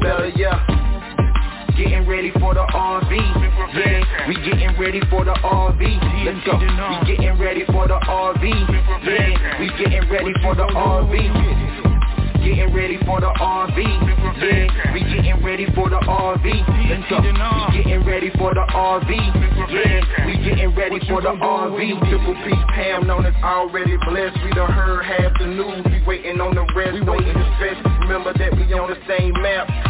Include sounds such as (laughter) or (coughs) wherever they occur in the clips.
better, yeah. Getting ready for the RV, yeah. We getting ready for the RV. Let's go. We getting ready for the RV, yeah. We getting ready for the RV. Getting ready for the RV, yeah. We getting ready for the RV. Let's go. We getting ready for the RV, yeah. We getting ready for the RV. Triple P Pam known as already blessed. We done heard half the news. We waiting on the rest. We waiting to stretch. Remember that we on the same map.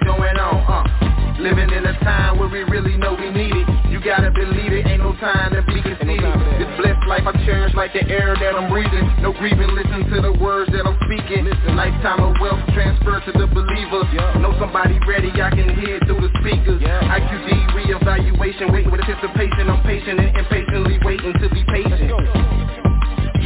is going on. Uh. Living in a time where we really know we need it. You gotta believe it, ain't no time to be conceited. This blessed life I cherish like the air that I'm breathing. No grieving, listen to the words that I'm speaking. Lifetime of wealth transferred to the believer. Know somebody ready, I can hear it through the speakers. IQD reevaluation, waiting with anticipation. I'm patient and impatiently waiting to be patient.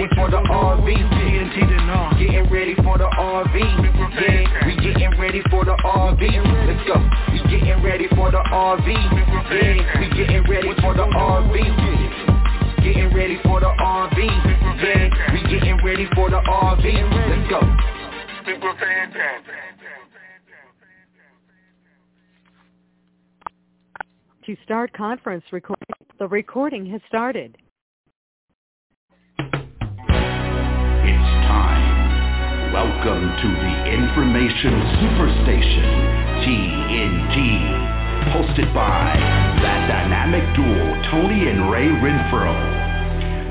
ready for the RV. Getting ready for the RV, yeah. We getting ready for the RV. Let's go. We getting ready for the RV, yeah. We getting ready for the RV. Getting ready for the RV, yeah. We getting ready for the RV. Let's go. To start conference recording, the recording has started. It's time. Welcome to the Information Superstation, TNT. Hosted by that dynamic duo, Tony and Ray Renfro.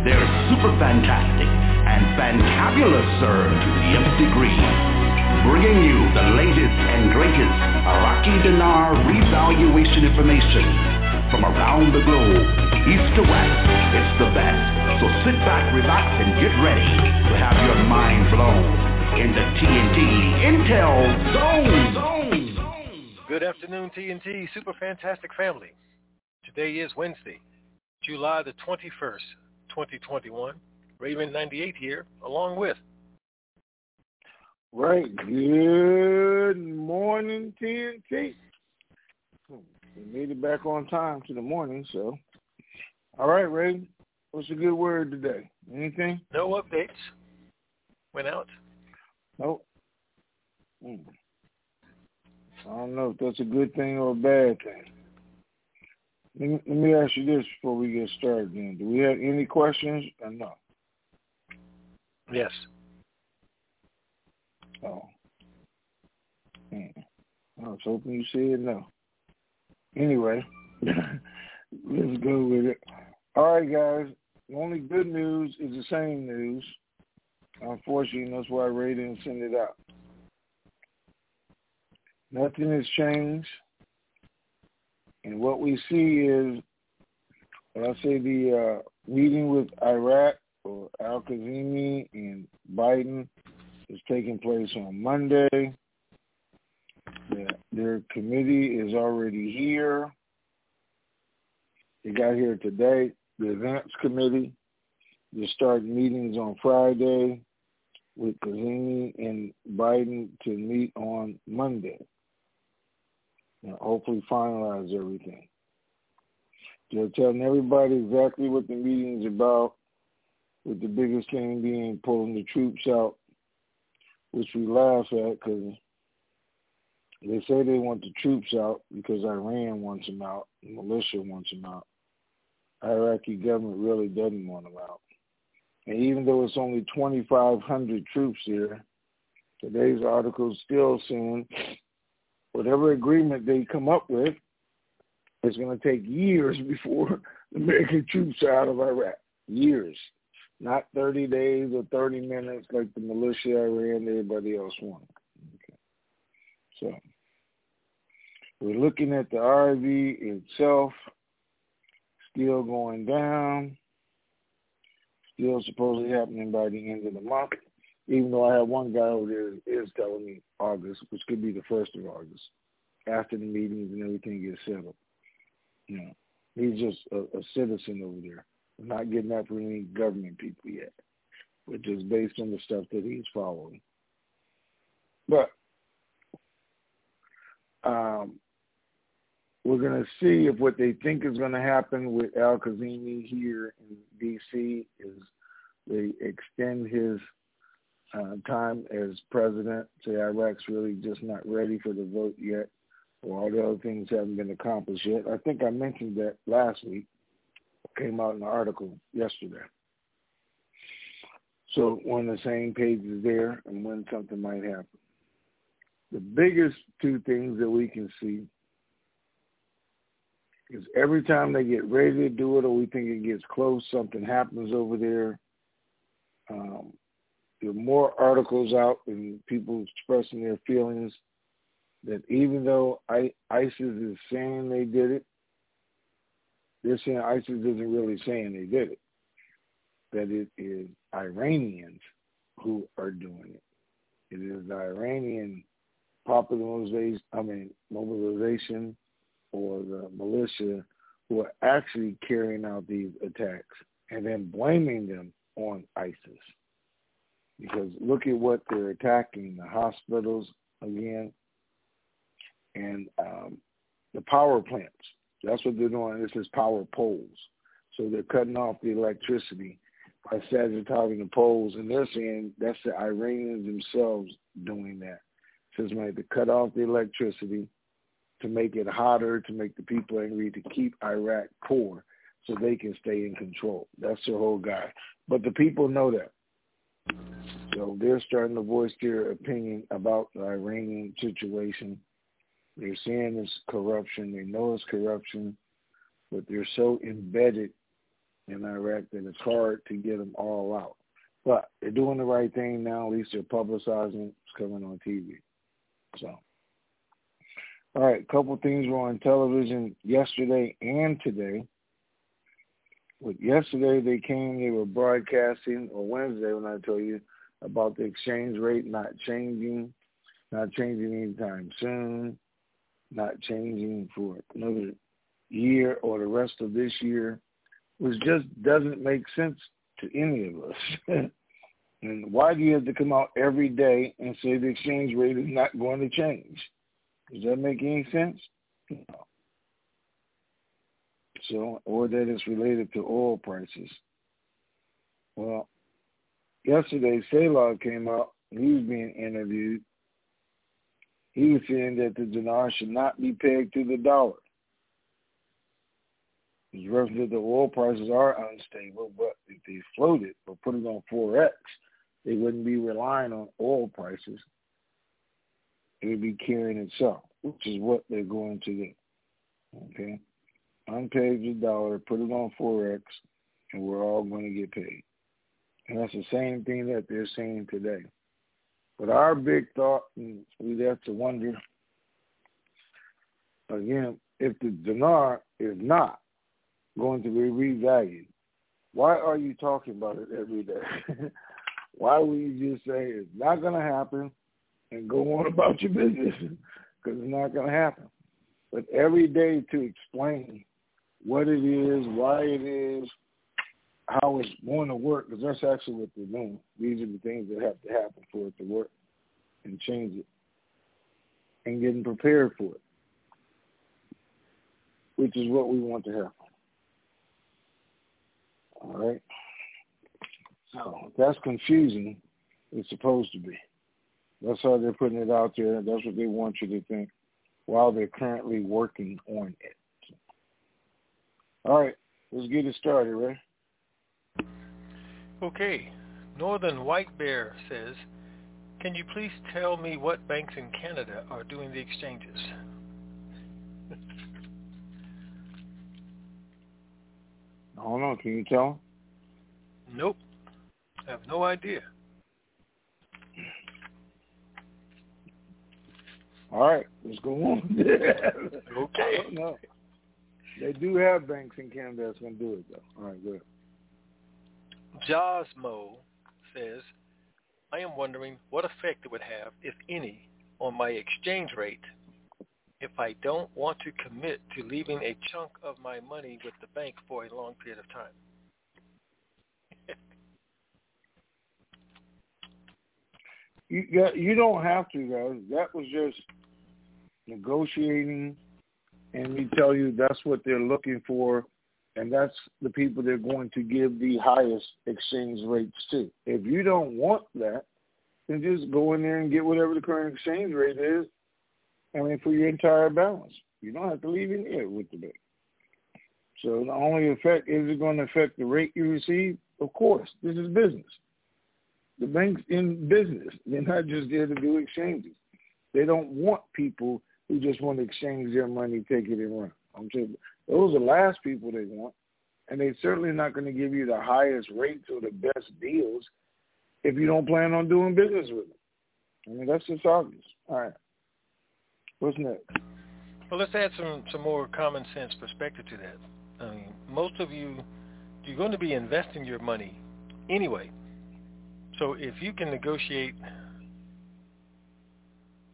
They're super fantastic and fantabulous, sir, to the nth degree. Bringing you the latest and greatest Iraqi dinar revaluation information from around the globe, east to west. It's the best. So sit back, relax, and get ready to have your mind blown in the TNT Intel Zone. Zone. Good afternoon, TNT Super Fantastic Family. Today is Wednesday, July the 21st, 2021. Raven 98 here, along with Right. Good morning, TNT. We made it back on time to the morning, so. All right, Ray. What's a good word today? Anything? No updates. Went out. Nope. Hmm. I don't know if that's a good thing or a bad thing. Let me, let me ask you this before we get started. Then, do we have any questions or no? Yes. Oh. Hmm. I was hoping you said no. Anyway, (laughs) let's go with it. All right, guys. The only good news is the same news. Unfortunately, that's why Ray didn't send it out. Nothing has changed. And what we see is, when I say the uh, meeting with Iraq or Al-Kazimi and Biden is taking place on Monday. Their committee is already here. They got here today. The events committee. They start meetings on Friday with Kazimi and Biden to meet on Monday. And hopefully finalize everything. They're telling everybody exactly what the meeting is about, with the biggest thing being pulling the troops out which we laugh at because they say they want the troops out because Iran wants them out, the militia wants them out. Iraqi government really doesn't want them out. And even though it's only 2,500 troops here, today's article still saying whatever agreement they come up with, it's going to take years (laughs) before the American troops are out of Iraq. Years not 30 days or 30 minutes like the militia Iran and everybody else wanted. Okay. So we're looking at the RV itself still going down, still supposedly happening by the end of the month. Even though I have one guy over there is telling me August, which could be the first of August, after the meetings and everything gets settled. You know, he's just a, a citizen over there not getting that from any government people yet, which is based on the stuff that he's following. But um, we're going to see if what they think is going to happen with Al Kazimi here in D.C. is they extend his uh, time as president. Say Iraq's really just not ready for the vote yet, or all the other things haven't been accomplished yet. I think I mentioned that last week came out in the article yesterday. So on the same page is there and when something might happen. The biggest two things that we can see is every time they get ready to do it or we think it gets close, something happens over there. Um, there are more articles out and people expressing their feelings that even though I, ISIS is saying they did it, they're saying ISIS isn't really saying they did it. That it is Iranians who are doing it. It is the Iranian popular mobilization, I mean mobilization or the militia who are actually carrying out these attacks and then blaming them on ISIS. Because look at what they're attacking, the hospitals again, and um, the power plants. That's what they're doing. This is power poles. So they're cutting off the electricity by sabotaging the poles, and they're saying that's the Iranians themselves doing that. Says like to cut off the electricity to make it hotter, to make the people angry, to keep Iraq poor so they can stay in control. That's their whole guy. But the people know that. So they're starting to voice their opinion about the Iranian situation they're seeing it's corruption. They know it's corruption, but they're so embedded in Iraq that it's hard to get them all out. But they're doing the right thing now. At least they're publicizing it's coming on TV. So, all right, a couple things were on television yesterday and today. With yesterday, they came, they were broadcasting, or Wednesday when I told you about the exchange rate not changing, not changing anytime soon not changing for another year or the rest of this year, which just doesn't make sense to any of us. (laughs) And why do you have to come out every day and say the exchange rate is not going to change? Does that make any sense? No. So, or that it's related to oil prices. Well, yesterday, Selah came out. He was being interviewed. He was saying that the dinar should not be pegged to the dollar. He's referring that the oil prices are unstable, but if they floated or put it on forex, they wouldn't be relying on oil prices. It would be carrying itself, which is what they're going to do. Okay? Unpeg the dollar, put it on Forex, and we're all going to get paid. And that's the same thing that they're saying today. But our big thought, and we have to wonder, again, if the dinar is not going to be revalued, why are you talking about it every day? (laughs) Why would you just say it's not going to happen and go on about your business? Because it's not going to happen. But every day to explain what it is, why it is, how it's going to work, because that's actually what they're doing. These are the things that have to happen for it to work and change it and getting prepared for it, which is what we want to happen. All right. So that's confusing, it's supposed to be. That's how they're putting it out there. That's what they want you to think while they're currently working on it. All right, let's get it started, right? Okay. Northern White Bear says, can you please tell me what banks in Canada are doing the exchanges? Hold on, can you tell? Nope. I have no idea. All right, let's go on. (laughs) okay. No, they do have banks in Canada that's going to do it, though. All right, good. Josmo says, I am wondering what effect it would have, if any, on my exchange rate if I don't want to commit to leaving a chunk of my money with the bank for a long period of time. you you don't have to, guys. That was just negotiating, and we tell you that's what they're looking for, and that's the people they're going to give the highest exchange rates to. If you don't want that, then just go in there and get whatever the current exchange rate is. I mean, for your entire balance, you don't have to leave in there with the bank. So the only effect is it going to affect the rate you receive? Of course, this is business. The bank's in business. They're not just there to do exchanges. They don't want people who just want to exchange their money, take it, and run. I'm those are the last people they want, and they're certainly not going to give you the highest rates or the best deals if you don't plan on doing business with them. I mean, that's just obvious. All right. What's next? Well, let's add some some more common sense perspective to that. I mean, most of you, you're going to be investing your money anyway. So if you can negotiate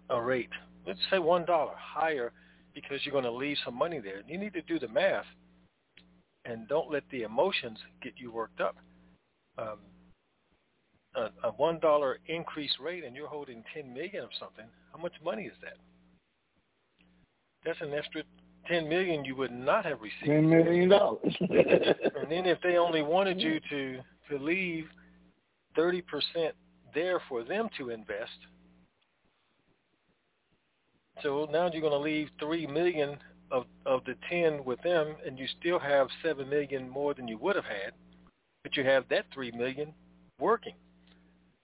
a rate, let's say one dollar higher, because you're going to leave some money there, you need to do the math, and don't let the emotions get you worked up. Um, a, a one dollar increase rate, and you're holding ten million of something. How much money is that? That's an extra ten million you would not have received. Ten million dollars. (laughs) and then if they only wanted you to to leave 30% there for them to invest. So now you're going to leave 3 million of of the 10 with them and you still have 7 million more than you would have had, but you have that 3 million working.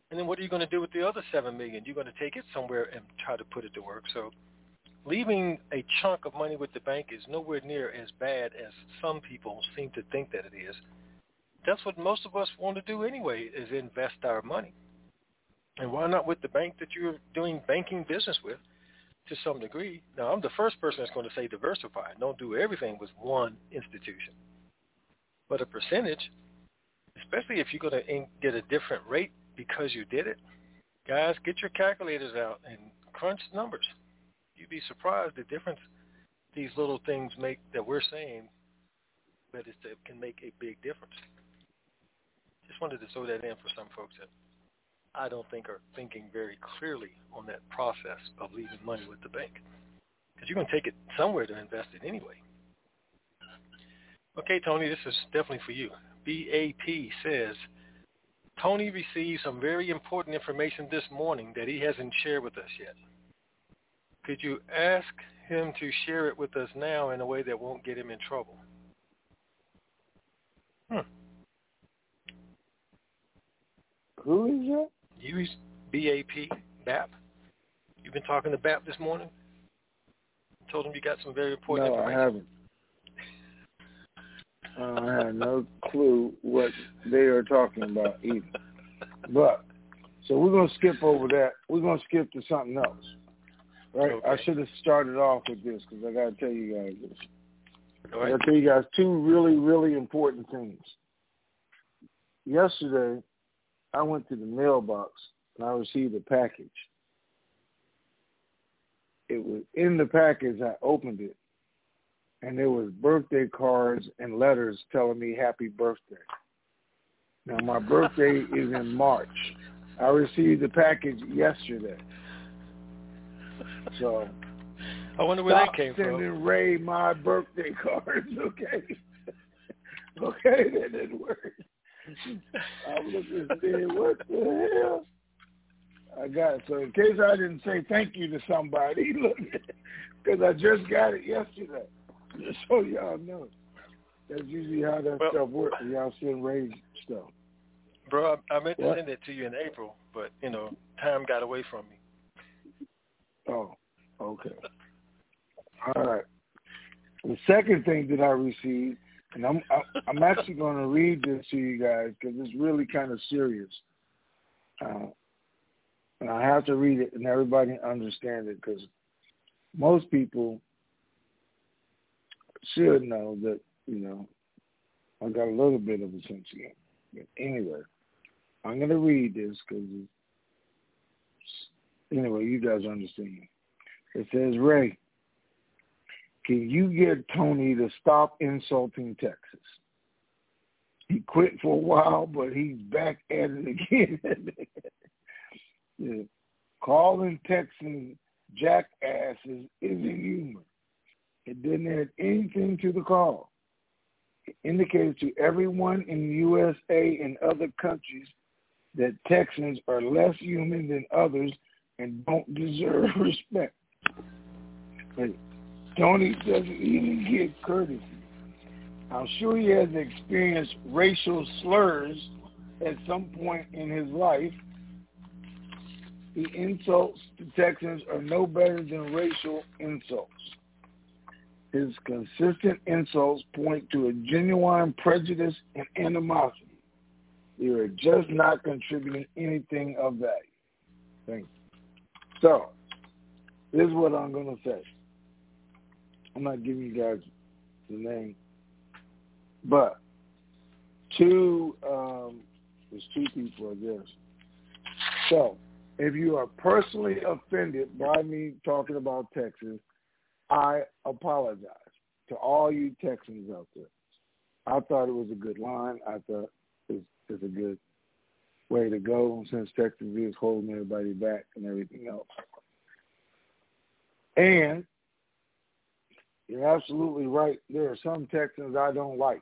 And then what are you going to do with the other 7 million? You're going to take it somewhere and try to put it to work. So leaving a chunk of money with the bank is nowhere near as bad as some people seem to think that it is that's what most of us want to do anyway is invest our money. And why not with the bank that you're doing banking business with to some degree? Now, I'm the first person that's going to say diversify. Don't do everything with one institution. But a percentage, especially if you're going to get a different rate because you did it, guys, get your calculators out and crunch numbers. You'd be surprised the difference these little things make that we're saying that it can make a big difference. Just wanted to throw that in for some folks that I don't think are thinking very clearly on that process of leaving money with the bank. Because you're going to take it somewhere to invest it anyway. Okay, Tony, this is definitely for you. BAP says, Tony received some very important information this morning that he hasn't shared with us yet. Could you ask him to share it with us now in a way that won't get him in trouble? Hmm. Who is that? You BAP, BAP. You've been talking to BAP this morning? Told him you got some very important no, information. I haven't. Uh, I have no clue what they are talking about either. But so we're gonna skip over that. We're gonna skip to something else, right? Okay. I should have started off with this because I gotta tell you guys this. All I gotta tell you guys two really, really important things. Yesterday, I went to the mailbox and I received a package. It was in the package. I opened it, and there was birthday cards and letters telling me happy birthday. Now my birthday is in March. I received the package yesterday. So I wonder where that came sending from. Ray my birthday cards, (laughs) okay? okay, that didn't work. I'm looking at saying, what the hell? I got it. So in case I didn't say thank you to somebody, (laughs) look, because I just got it yesterday. Just (laughs) so y'all know. That's usually how that Well- stuff works. Y'all send Ray stuff. Bro, I, I meant to What? send it to you in April, but, you know, time got away from me. Oh, okay. All right. The second thing that I received, and I'm I'm actually going to read this to you guys because it's really kind of serious, uh, and I have to read it and everybody understand it because most people should know that you know I got a little bit of a sense of humor. But anyway, I'm going to read this because anyway, you guys understand. It says, Ray, can you get Tony to stop insulting Texas? He quit for a while, but he's back at it (laughs) again. yeah. Calling Texans jackasses isn't humor. It didn't add anything to the call. It indicated to everyone in the USA and other countries that Texans are less human than others and don't deserve (laughs) respect. Tony doesn't even get courtesy. I'm sure he has experienced racial slurs at some point in his life. The insults to Texans are no better than racial insults. His consistent insults point to a genuine prejudice and animosity. You are just not contributing anything of value. Thank you. So, this is what I'm going to say. I'm not giving you guys the name, but two, um, there's two people, I guess. So, if you are personally offended by me talking about Texas, I apologize to all you Texans out there. I thought it was a good line. I thought it's, it's a good way to go since Texas is holding everybody back and everything else. And you're absolutely right. There are some Texans I don't like.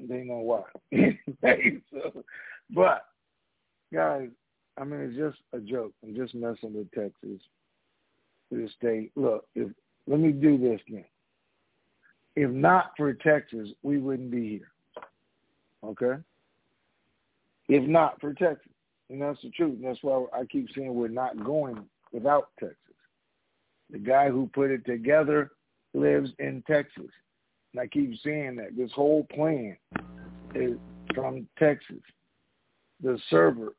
They know why. so, but guys, I mean it's just a joke. I'm just messing with Texas. This state. Look, if let me do this then. If not for Texas, we wouldn't be here. Okay? If not for Texas. And that's the truth. And that's why I keep saying we're not going without Texas. The guy who put it together lives in Texas. And I keep saying that. This whole plan is from Texas. The server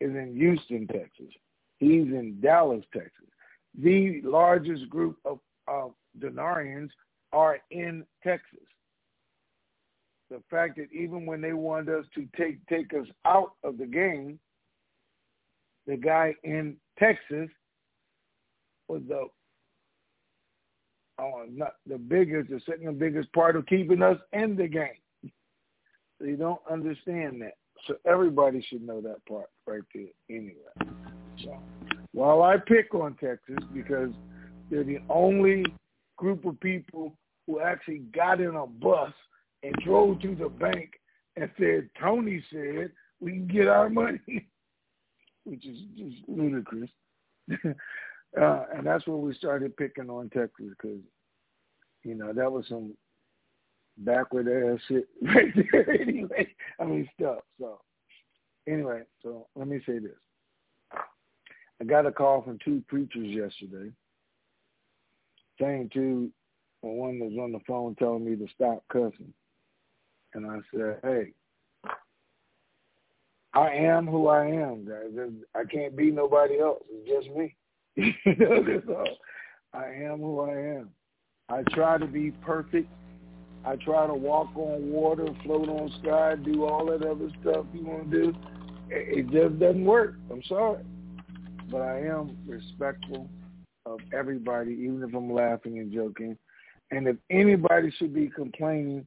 is in Houston, Texas. He's in Dallas, Texas. The largest group of, of Denarians are in Texas. The fact that even when they wanted us to take take us out of the game, the guy in Texas was the oh, not the biggest, the second biggest part of keeping us in the game. You don't understand that. So everybody should know that part right there anyway. So while I pick on Texas because they're the only group of people who actually got in a bus and drove to the bank and said, Tony said we can get our money, (laughs) which is just ludicrous. (laughs) uh, and that's when we started picking on Texas because, you know, that was some backward ass shit (laughs) right there anyway. I mean, stuff. So, anyway, so let me say this. I got a call from two preachers yesterday saying to one was on the phone telling me to stop cussing. And I said, hey, I am who I am, guys. I can't be nobody else. It's just me. (laughs) That's all. I am who I am. I try to be perfect. I try to walk on water, float on sky, do all that other stuff you want to do. It just doesn't work. I'm sorry. But I am respectful of everybody, even if I'm laughing and joking. And if anybody should be complaining,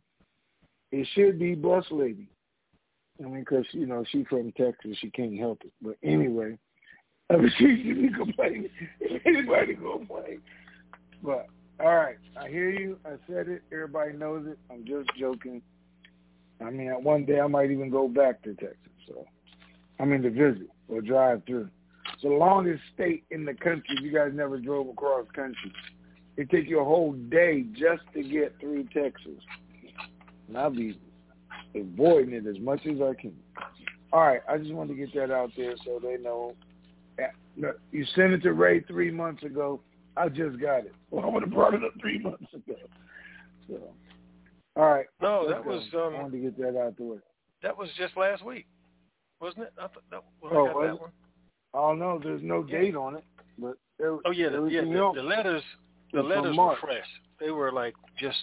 it should be Bus Lady. I mean, because, you know, she's from Texas. She can't help it. But anyway, (laughs) I she should be complaining if anybody complain. But, all right, I hear you. I said it. Everybody knows it. I'm just joking. I mean, one day I might even go back to Texas. So, I mean, to visit or drive through. It's the longest state in the country. If you guys never drove across country, it take you a whole day just to get through Texas. And I'll be avoiding it as much as I can. All right, I just wanted to get that out there so they know. You sent it to Ray three months ago. I just got it. Well, I would have brought it up three months ago. So, all right. No, that was. Um, I wanted to get that out the way. That was just last week, wasn't it? I thought that, well, oh, I got that one. Oh no, there's no yeah. date on it, but there, oh yeah, the, yeah, the, the letters, the letters were fresh. They were like just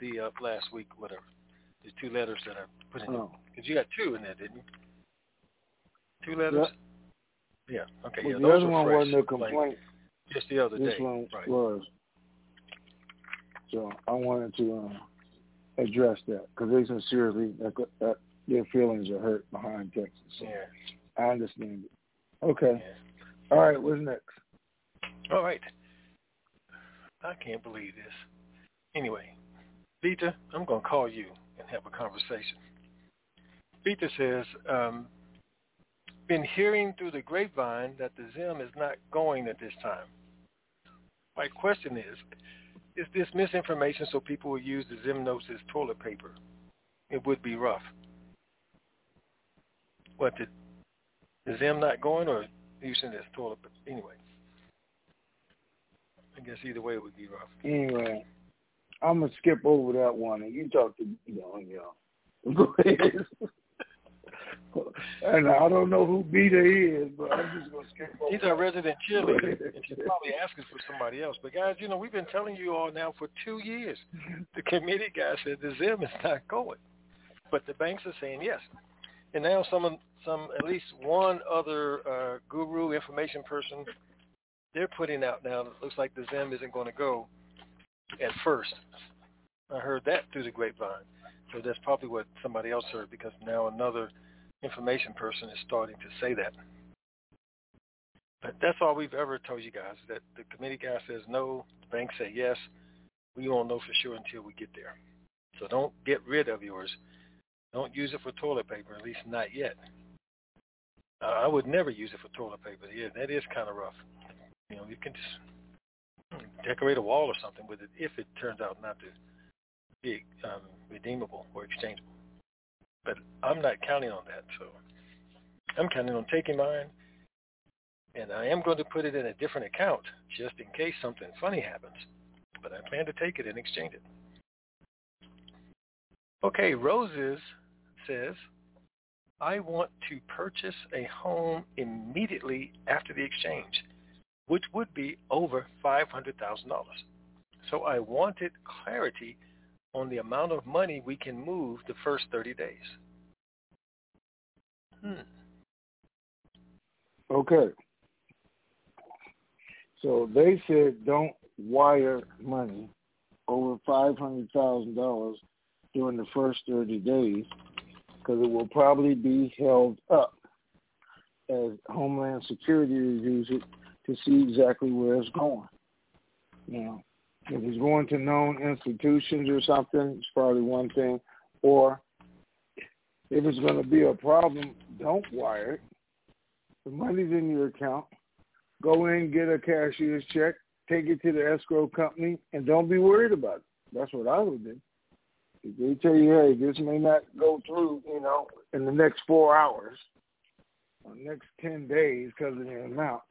the uh, last week, whatever. The two letters that I put in. Oh. Because you got two in there, didn't you? Two letters. Yeah. Okay. Well, yeah. The other one fresh, wasn't a complaint. Like just the other this day. one right. was. So I wanted to um, address that because they sincerely that, that their feelings are hurt behind Texas. So yeah. I understand it. Okay. Yeah. All right. What's next? All right. I can't believe this. Anyway, Vita, I'm going to call you and have a conversation. Vita says, um, been hearing through the grapevine that the Zim is not going at this time. My question is, is this misinformation so people will use the Zim notes as toilet paper? It would be rough. What, did, is Zim not going or using this toilet paper? Anyway. I guess either way it would be rough. Anyway, I'm gonna skip over that one, and you talk to know. (laughs) Go ahead. And I don't know who Beta is, but I'm just gonna skip over. He's our resident cheerleader, and she's probably asking for somebody else. But guys, you know we've been telling you all now for two years. The committee guy said the Zim is not going, but the banks are saying yes. And now some some at least one other uh, guru information person they're putting out now. That it looks like the Zim isn't going to go at first. I heard that through the grapevine. So that's probably what somebody else heard because now another information person is starting to say that. But that's all we've ever told you guys, that the committee guy says no, the bank say yes. We won't know for sure until we get there. So don't get rid of yours. Don't use it for toilet paper, at least not yet. Uh, I would never use it for toilet paper. Yeah, that is kind of rough. You know, you can just decorate a wall or something with it if it turns out not to be um, redeemable or exchangeable. But I'm not counting on that, so I'm counting on taking mine, and I am going to put it in a different account just in case something funny happens. But I plan to take it and exchange it. Okay, Roses says, I want to purchase a home immediately after the exchange which would be over $500,000. So I wanted clarity on the amount of money we can move the first 30 days. Hmm. Okay. So they said don't wire money over $500,000 during the first 30 days because it will probably be held up as Homeland Security reviews it to see exactly where it's going. Now, if it's going to known institutions or something, it's probably one thing. Or if it's going to be a problem, don't wire it. The money's in your account. Go in, get a cashier's check, take it to the escrow company, and don't be worried about it. That's what I would do. If they tell you, hey, this may not go through, you know, in the next four hours or next 10 days because of the amount,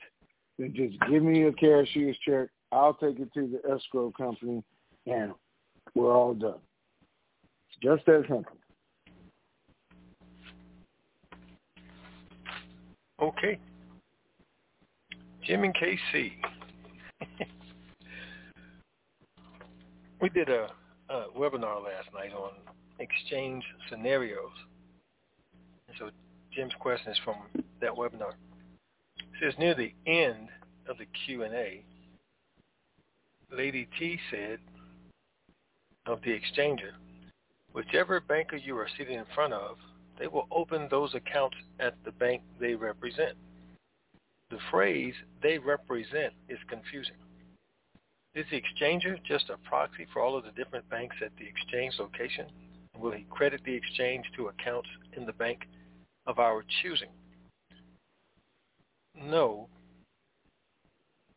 then just give me a cashier's check. I'll take it to the escrow company, and we're all done. Just that simple. Okay. Jim and KC. (laughs) we did a, a, webinar last night on exchange scenarios. And so Jim's question is from that webinar. It says near the end of the Q&A, Lady T said of the exchanger, whichever banker you are sitting in front of, they will open those accounts at the bank they represent. The phrase they represent is confusing. Is the exchanger just a proxy for all of the different banks at the exchange location? Will he credit the exchange to accounts in the bank of our choosing? No.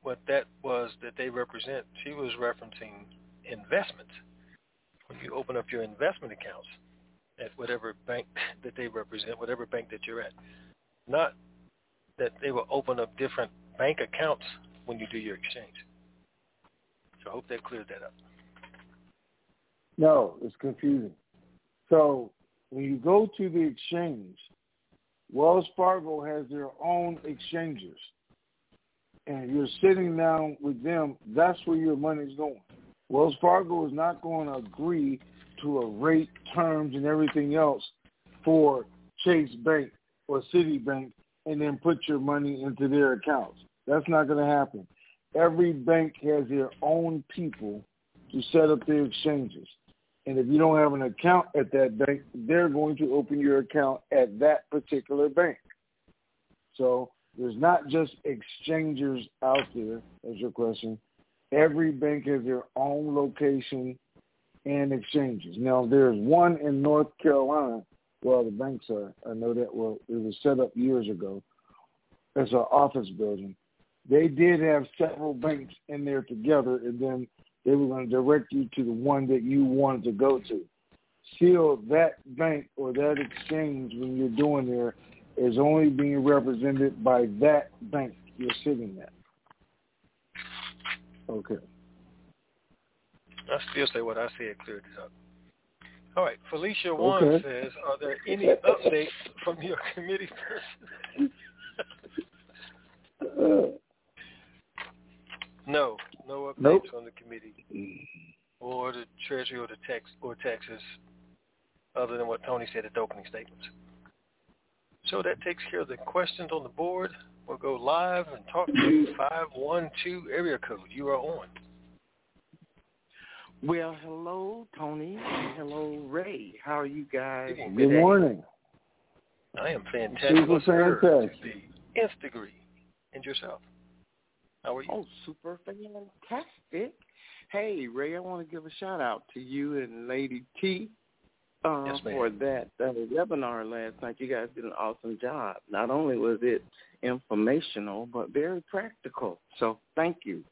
What that was that they represent, she was referencing investments. When you open up your investment accounts, at whatever bank that they represent, whatever bank that you're at. Not that they will open up different bank accounts when you do your exchange. So I hope that cleared that up. No, it's confusing. So when you go to the exchange, Wells Fargo has their own exchangers. And you're sitting down with them, that's where your money's going. Wells Fargo is not going to agree to a rate, terms, and everything else for Chase Bank or Citibank and then put your money into their accounts. That's not going to happen. Every bank has their own people to set up their exchanges. And if you don't have an account at that bank, they're going to open your account at that particular bank. So there's not just exchangers out there, as your question. Every bank has their own location and exchanges. Now, there's one in North Carolina. Well, the banks are. I know that. Well, it was set up years ago. It's an office building. They did have several banks in there together, and then they were going to direct you to the one that you wanted to go to. Still, that bank or that exchange when you're doing there is only being represented by that bank you're sitting at. Okay. I still say what I said cleared it up. All right, Felicia One okay. says, "Are there any updates from your (laughs) committee person?" no, no updates nope. on the committee or the Treasury or the Tex or Texas, other than what Tony said at the opening statements. So that takes care of the questions on the board. We'll go live and talk to 512 area code. You are on. Well, hello, Tony. Hello, Ray. How are you guys? Good today? morning. I am fantastic. Super fantastic. Nth degree. And yourself? How are you? Oh, super fantastic. Hey, Ray, I want to give a shout out to you and Lady T uh, yes, for that uh, webinar last night. You guys did an awesome job. Not only was it informational, but very practical. So thank you.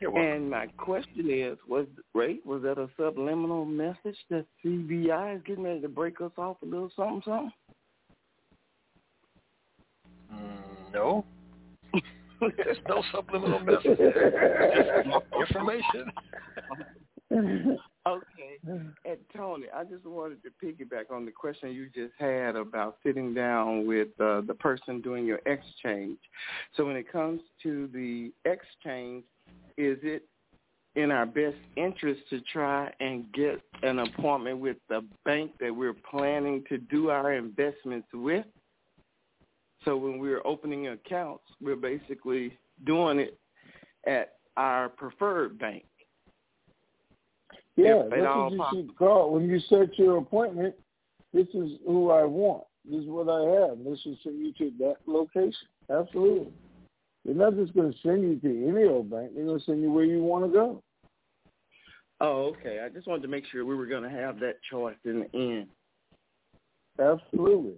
And my question is, was Ray, was that a subliminal message that CBI is getting ready to break us off a little something, something? Mm, no. (laughs) There's no subliminal message there. Just (laughs) information. (laughs) okay. And Tony, I just wanted to piggyback on the question you just had about sitting down with uh, the person doing your exchange. So when it comes to the exchange, is it in our best interest to try and get an appointment with the bank that we're planning to do our investments with? So when we're opening accounts, we're basically doing it at our preferred bank. Yeah, that's what you possible. should call. When you set your appointment, this is who I want. This is what I have. This will send you to that location. Absolutely. They're not just going to send you to any old bank. They're going to send you where you want to go. Oh, okay. I just wanted to make sure we were going to have that choice in the end. Absolutely.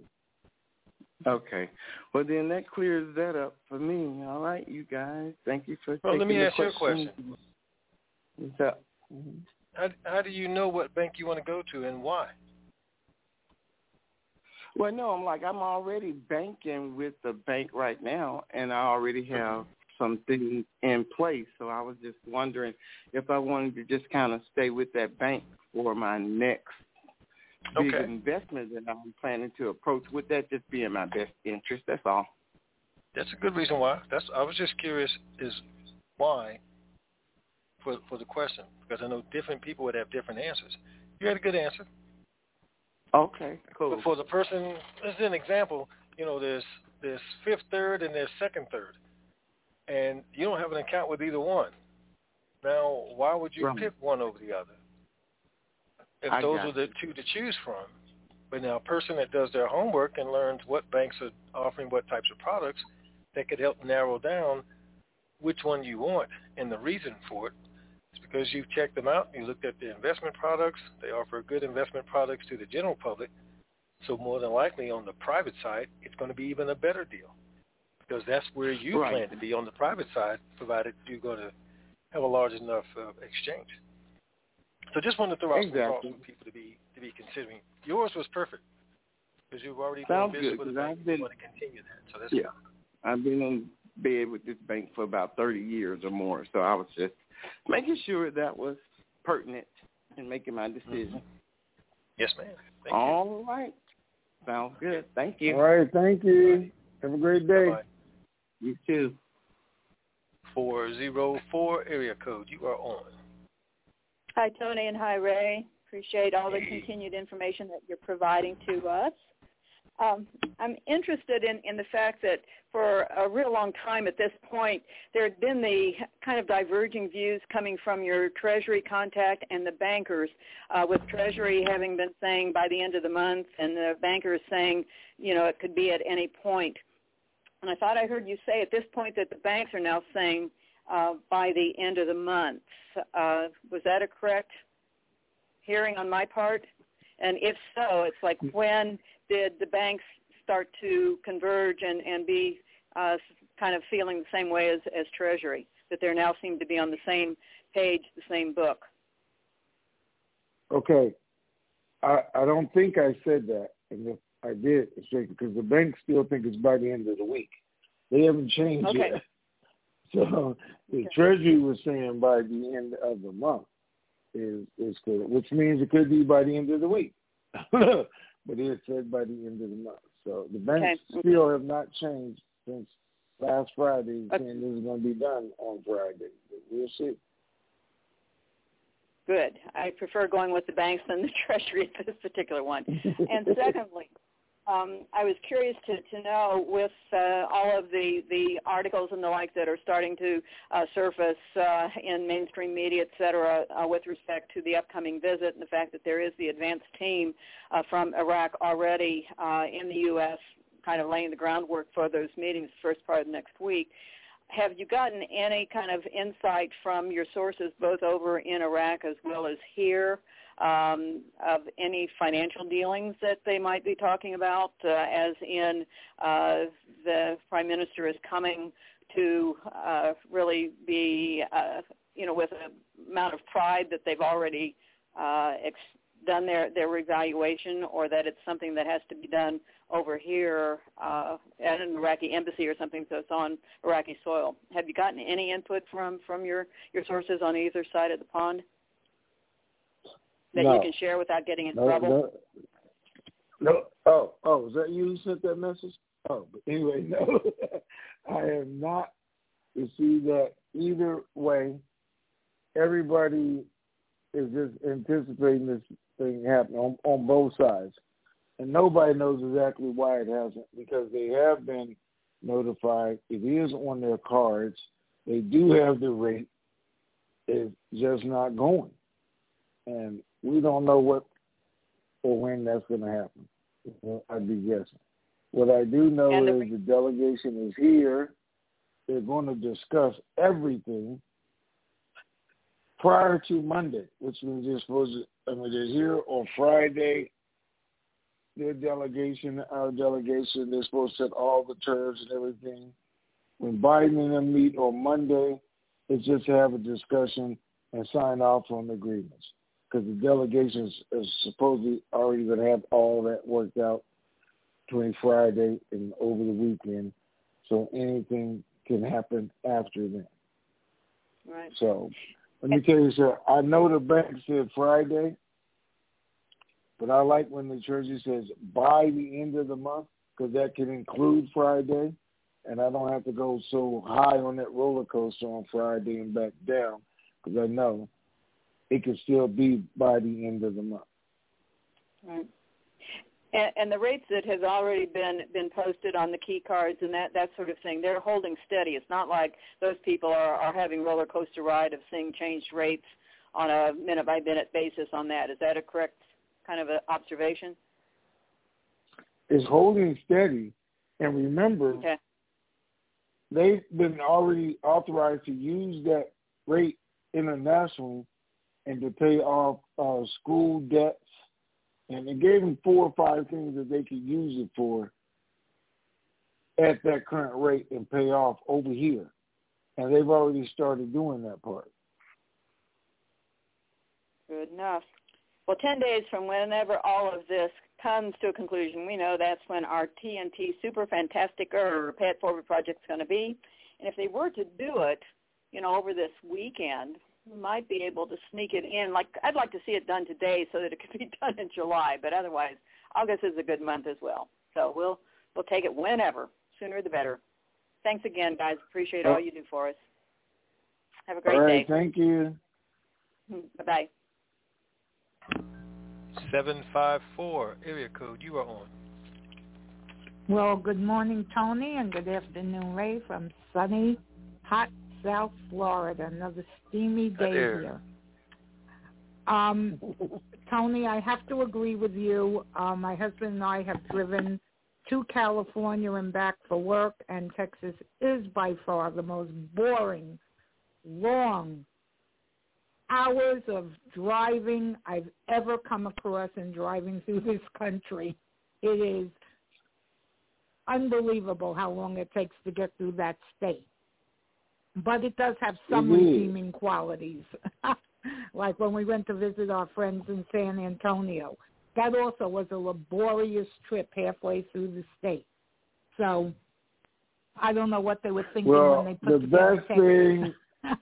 Okay. Well, then that clears that up for me. All right, you guys. Thank you for. Well, let me ask question. you a question. What's up? Mm-hmm. How how do you know what bank you want to go to and why? Well, no, I'm like I'm already banking with the bank right now, and I already have some things in place. So I was just wondering if I wanted to just kind of stay with that bank for my next big investment that I'm planning to approach. Would that just be in my best interest? That's all. That's a good reason why. That's I was just curious is why for for the question because I know different people would have different answers. You had a good answer. Okay, cool. But for the person, this is an example. You know, there's there's fifth third and there's second third, and you don't have an account with either one. Now, why would you right. pick one over the other? If I those are the two to choose from. But now, a person that does their homework and learns what banks are offering what types of products, that could help narrow down which one you want and the reason for it because you've checked them out, you looked at the investment products, they offer good investment products to the general public. So more than likely on the private side, it's going to be even a better deal because that's where you right. plan to be on the private side, provided you're going to have a large enough uh, exchange. So just wanted to throw out exactly. some thoughts for people to be to be considering. Yours was perfect because you've already Sounds been business good, with a bank. been, you want to continue that. So that's yeah. good. I've been in bed with this bank for about 30 years or more, so I was just (laughs) making sure that was pertinent in making my decision. Mm-hmm. Yes, ma'am. Thank All you. right. Sounds good. Thank you. All right. Thank you. Have a great day. Bye-bye. You too. 404 area code. You are on. Hi, Tony, and hi, Ray. Appreciate all the continued information that you're providing to us. Um, I'm interested in, in the fact that for a real long time at this point, there had been the kind of diverging views coming from your Treasury contact and the bankers, uh, with Treasury having been saying by the end of the month and the bankers saying, you know, it could be at any point. And I thought I heard you say at this point that the banks are now saying uh, by the end of the month. Uh, was that a correct hearing on my part? And if so, it's like when did the banks start to converge and, and be uh, kind of feeling the same way as, as Treasury, that they now seem to be on the same page, the same book? Okay. I, I don't think I said that. And if I did, it's because the banks still think it's by the end of the week. They haven't changed okay. yet. (laughs) So the okay. Treasury was saying by the end of the month is is good, which means it could be by the end of the week. (laughs) but it said by the end of the month. So the banks okay. still have not changed since last Friday, okay. saying this is going to be done on Friday. But we'll see. Good. I prefer going with the banks than the (laughs) Treasury at this particular one. and (laughs) secondly, um, I was curious to, to know with uh, all of the, the articles and the like that are starting to uh, surface uh, in mainstream media, et cetera, uh, with respect to the upcoming visit and the fact that there is the advanced team uh, from Iraq already uh, in the U.S. kind of laying the groundwork for those meetings the first part of next week. Have you gotten any kind of insight from your sources both over in Iraq as well as here um, of any financial dealings that they might be talking about, uh, as in uh, the prime minister is coming to uh, really be, uh, you know, with an amount of pride that they've already uh, ex- done their their evaluation, or that it's something that has to be done over here uh, at an Iraqi embassy or something, so it's on Iraqi soil. Have you gotten any input from from your your sources on either side of the pond? That no. you can share without getting in no, trouble? No, no. Oh, oh, was that you who sent that message? Oh, but anyway, (laughs) no. I have not received that either way. Everybody is just anticipating this thing happening on, on both sides. And nobody knows exactly why it hasn't because they have been notified. It is on their cards. They do have the rate. It's just not going and we don't know what or when that's going to happen. I'd be guessing. What I do know the, is the delegation is here. They're going to discuss everything prior to Monday, which means they're supposed to. I mean, they're here on Friday. Their delegation, our delegation, they're supposed to set all the terms and everything. When Biden and them meet on Monday, it's just to have a discussion and sign off on agreements because the delegation is supposedly already going to have all that worked out between Friday and over the weekend. So anything can happen after then. Right. So let me tell you, sir, I know the bank said Friday, but I like when the Treasury says by the end of the month because that can include Friday, and I don't have to go so high on that roller coaster on Friday and back down because I know it could still be by the end of the month. Right. And, and the rates that has already been been posted on the key cards and that that sort of thing, they're holding steady. It's not like those people are, are having roller coaster ride of seeing changed rates on a minute by minute basis on that. Is that a correct kind of a observation? It's holding steady, and remember, okay. they've been already authorized to use that rate internationally and to pay off uh, school debts. And they gave them four or five things that they could use it for at that current rate and pay off over here. And they've already started doing that part. Good enough. Well, 10 days from whenever all of this comes to a conclusion, we know that's when our TNT Super Fantastic or Pay It Forward project is going to be. And if they were to do it, you know, over this weekend, we might be able to sneak it in. Like I'd like to see it done today so that it could (laughs) be done in July. But otherwise, August is a good month as well. So we'll we'll take it whenever, sooner the better. Thanks again, guys. Appreciate all oh. you do for us. Have a great all right, day. Thank you. Mm-hmm. Bye bye. Seven five four area code. You are on. Well, good morning, Tony, and good afternoon, Ray, from sunny, hot South Florida. Another steamy day here. Um, Tony, I have to agree with you. Uh, my husband and I have driven to California and back for work, and Texas is by far the most boring, long hours of driving I've ever come across in driving through this country. It is unbelievable how long it takes to get through that state. But it does have some Mhm. redeeming qualities. (laughs) like when we went to visit our friends in San Antonio. That also was a laborious trip halfway through the state. So I don't know what they were thinking Well, when they put the together best Texas. thing (laughs)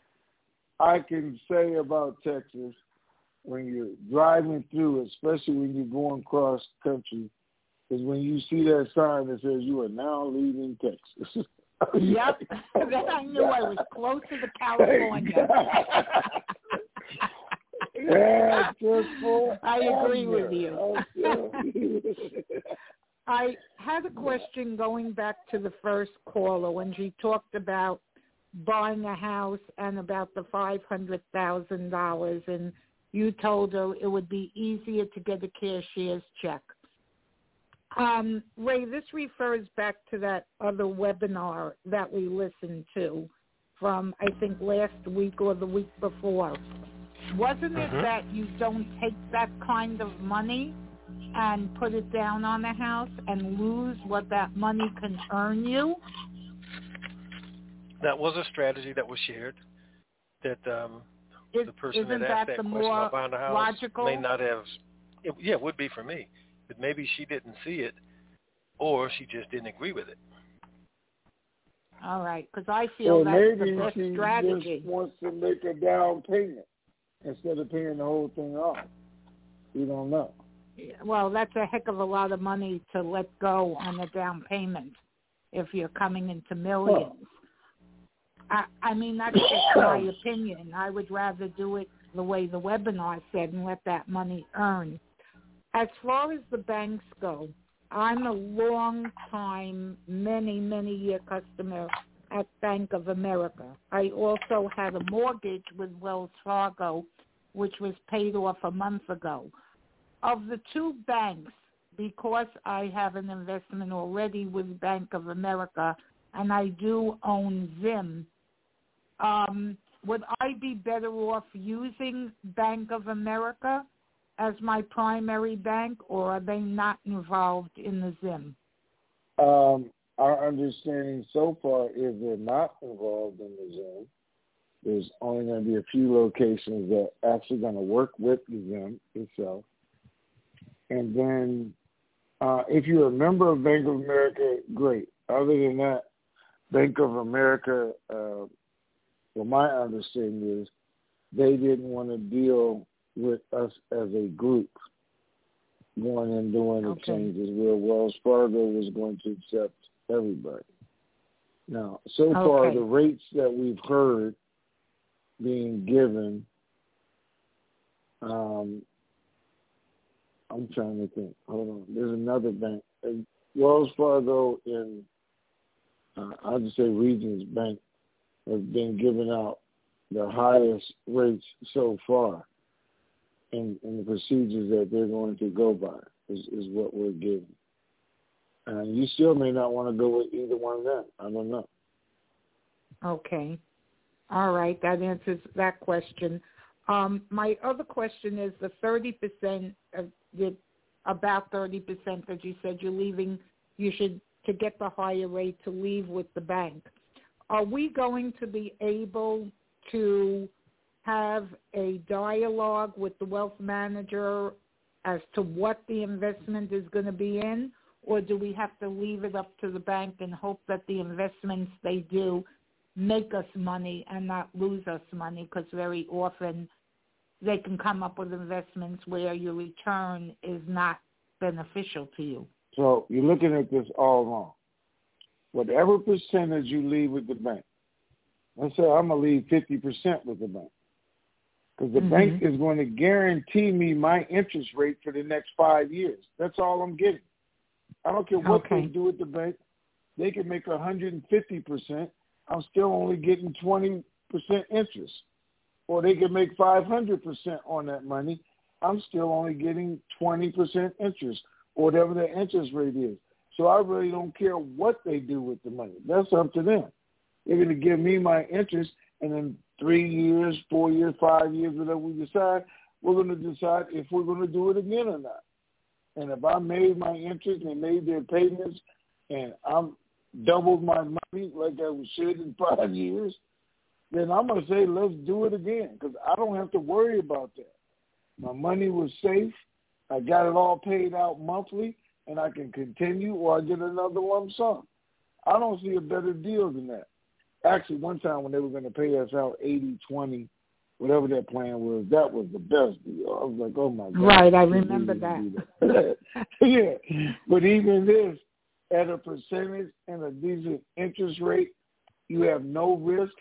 I can say about Texas when you're driving through, especially when you're going cross country, is when you see that sign that says you are now leaving Texas. (laughs) Yep. (laughs) (laughs) then I knew I was close to the California. yeah, I agree with you. (laughs) I had a question going back to the first caller when she talked about buying a house and about the five hundred thousand dollars and you told her it would be easier to get a cashier's check. Um, Ray, this refers back to that other webinar that we listened to from I think last week or the week before. Wasn't it Mhm. that you don't take that kind of money and put it down on the house and lose what that money can earn you? That was a strategy that was shared. That um, Is, the person that asked that that question more about buying a house logical? may not have. It, yeah, it would be for me, but maybe she didn't see it, or she just didn't agree with it. All right, because I feel Or that's maybe the best she strategy. just wants to make a down payment instead of paying the whole thing off. We don't know. Well, that's a heck of a lot of money to let go on a down payment if you're coming into millions. I, I mean, that's just my opinion. I would rather do it the way the webinar said and let that money earn. As far as the banks go, I'm a long time, many, many year customer at Bank of America. I also had a mortgage with Wells Fargo which was paid off a month ago. Of the two banks, because I have an investment already with Bank of America and I do own Zim, um, would I be better off using Bank of America as my primary bank, or are they not involved in the Zim? Um, our understanding so far is they're not involved in the Zim. There's only going to be a few locations that are actually going to work with the Zim itself. And then uh, if you're a member of Bank of America, great. Other than that, Bank of America, uh, well, my understanding is they didn't want to deal with us as a group going and doing the changes where Wells Fargo was going to accept everybody. Now, so far, the rates that we've heard being given, um, I'm trying to think. Hold on. There's another bank. Wells Fargo and uh, I'll just say Regions Bank have been giving out the highest rates so far in, in the procedures that they're going to go by is, is what we're getting. And you still may not want to go with either one of them. I don't know. Okay. All right, that answers that question. Um, my other question is the 30% of the, about 30% that you said you're leaving, you should, to get the higher rate, to leave with the bank. Are we going to be able to have a dialogue with the wealth manager as to what the investment is going to be in? Or do we have to leave it up to the bank and hope that the investments they do make us money and not lose us money because very often they can come up with investments where your return is not beneficial to you. So you're looking at this all wrong. Whatever percentage you leave with the bank, let's say I'm gonna leave fifty percent with the bank, because the Mhm. bank is going to guarantee me my interest rate for the next five years. That's all I'm getting. I don't care what Okay. they do at the bank. They can make 150 percent. I'm still only getting 20 percent interest, or they can make 500 percent on that money. I'm still only getting 20 percent interest, or whatever their interest rate is. So I really don't care what they do with the money. That's up to them. They're going to give me my interest, and in three years, four years, five years, whatever we decide, we're going to decide if we're going to do it again or not. And if I made my interest and made their payments, and I'm doubled my money like I should in (laughs) five years, then I'm going to say let's do it again because I don't have to worry about that. My money was safe. I got it all paid out monthly, and I can continue or I get another lump sum. I don't see a better deal than that. Actually, one time when they were going to pay us out eighty twenty, whatever that plan was, that was the best deal. I was like, oh my god! Right, I remember do that. (laughs) yeah, but even this, at a percentage and a decent interest rate, you have no risk.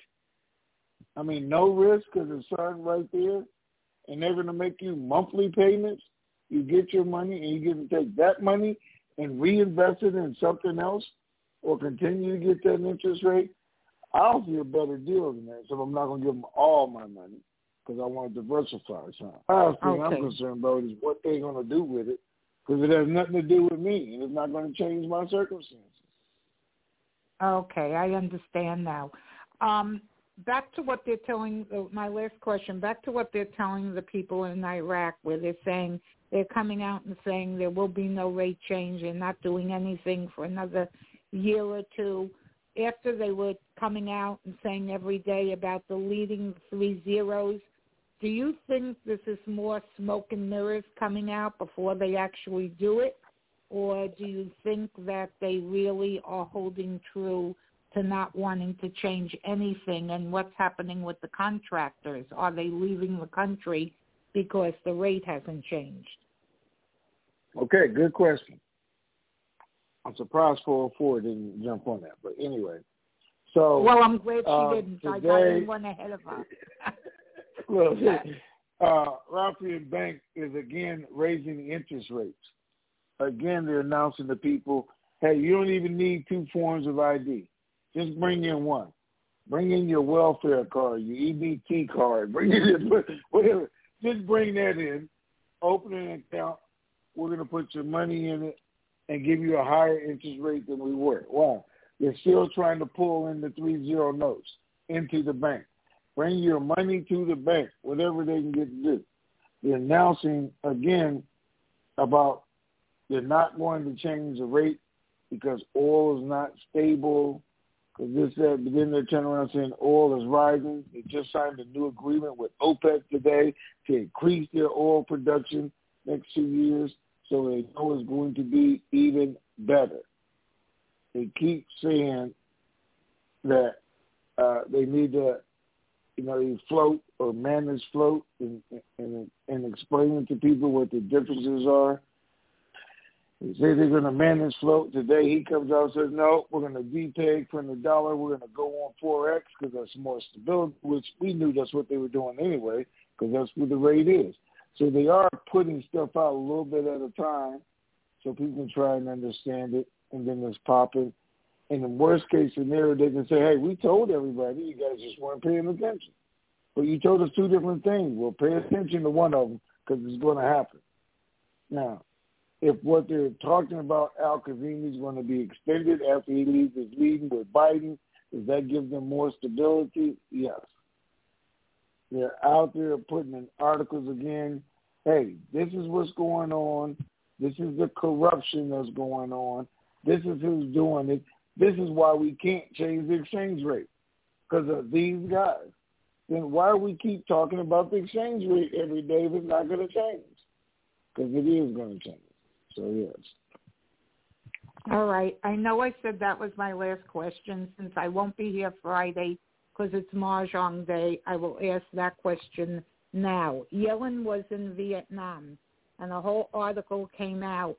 I mean, no risk because it's starting right there, and they're going to make you monthly payments. You get your money, and you get to take that money and reinvest it in something else, or continue to get that interest rate. I see a better deal than that. So I'm not going to give them all my money because I want to diversify. So last thing Okay. I'm concerned about is what they're going to do with it because it has nothing to do with me, and it's not going to change my circumstances. Okay, I understand now. Um, back to what they're telling, uh, my last question, back to what they're telling the people in Iraq where they're saying, they're coming out and saying there will be no rate change. They're not doing anything for another year or two. After they were coming out and saying every day about the leading three zeros, do you think this is more smoke and mirrors coming out before they actually do it? Or do you think that they really are holding true to not wanting to change anything? And what's happening with the contractors? Are they leaving the country because the rate hasn't changed? Okay, good question. I'm surprised 404 didn't jump on that, but anyway. So Well, I'm glad she uh, didn't. I got today- one ahead of her. (laughs) Look, (laughs) uh, Rafidain Bank is again raising interest rates. Again, they're announcing to people, hey, you don't even need two forms of ID. Just bring in one. Bring in your welfare card, your EBT card, bring in (laughs) whatever. just bring that in, open an account. We're going to put your money in it and give you a higher interest rate than we were. Why? They're still trying to pull in the three zero notes into the bank. Bring your money to the bank, whatever they can get to do. They're announcing again about they're not going to change the rate because oil is not stable. Because this, that, but then they turn around saying oil is rising. They just signed a new agreement with OPEC today to increase their oil production next two years, so they know it's going to be even better. They keep saying that uh, they need to, you know, float or manage float and, and and explaining to people what the differences are they say they're going to manage float. Today he comes out and says, no, we're going to depeg from the dollar. We're going to go on Forex because that's more stability, which we knew that's what they were doing anyway because that's what the rate is. So they are putting stuff out a little bit at a time so people can try and understand it and then it's popping. In the worst case scenario, they can say, hey, we told everybody. You guys just weren't paying attention. But you told us two different things. Well, pay attention to one of them because it's going to happen. Now, if what they're talking about Al-Kadhimi is going to be extended after he leaves his meeting with Biden, does that give them more stability? Yes. They're out there putting in articles again. Hey, this is what's going on. This is the corruption that's going on. This is who's doing it. This is why we can't change the exchange rate because of these guys. Then why we keep talking about the exchange rate every day if it's not going to change? Because it is going to change. So yes. All right. I know I said that was my last question. Since I won't be here Friday because it's Mahjong Day, I will ask that question now. Yellen was in Vietnam, and a whole article came out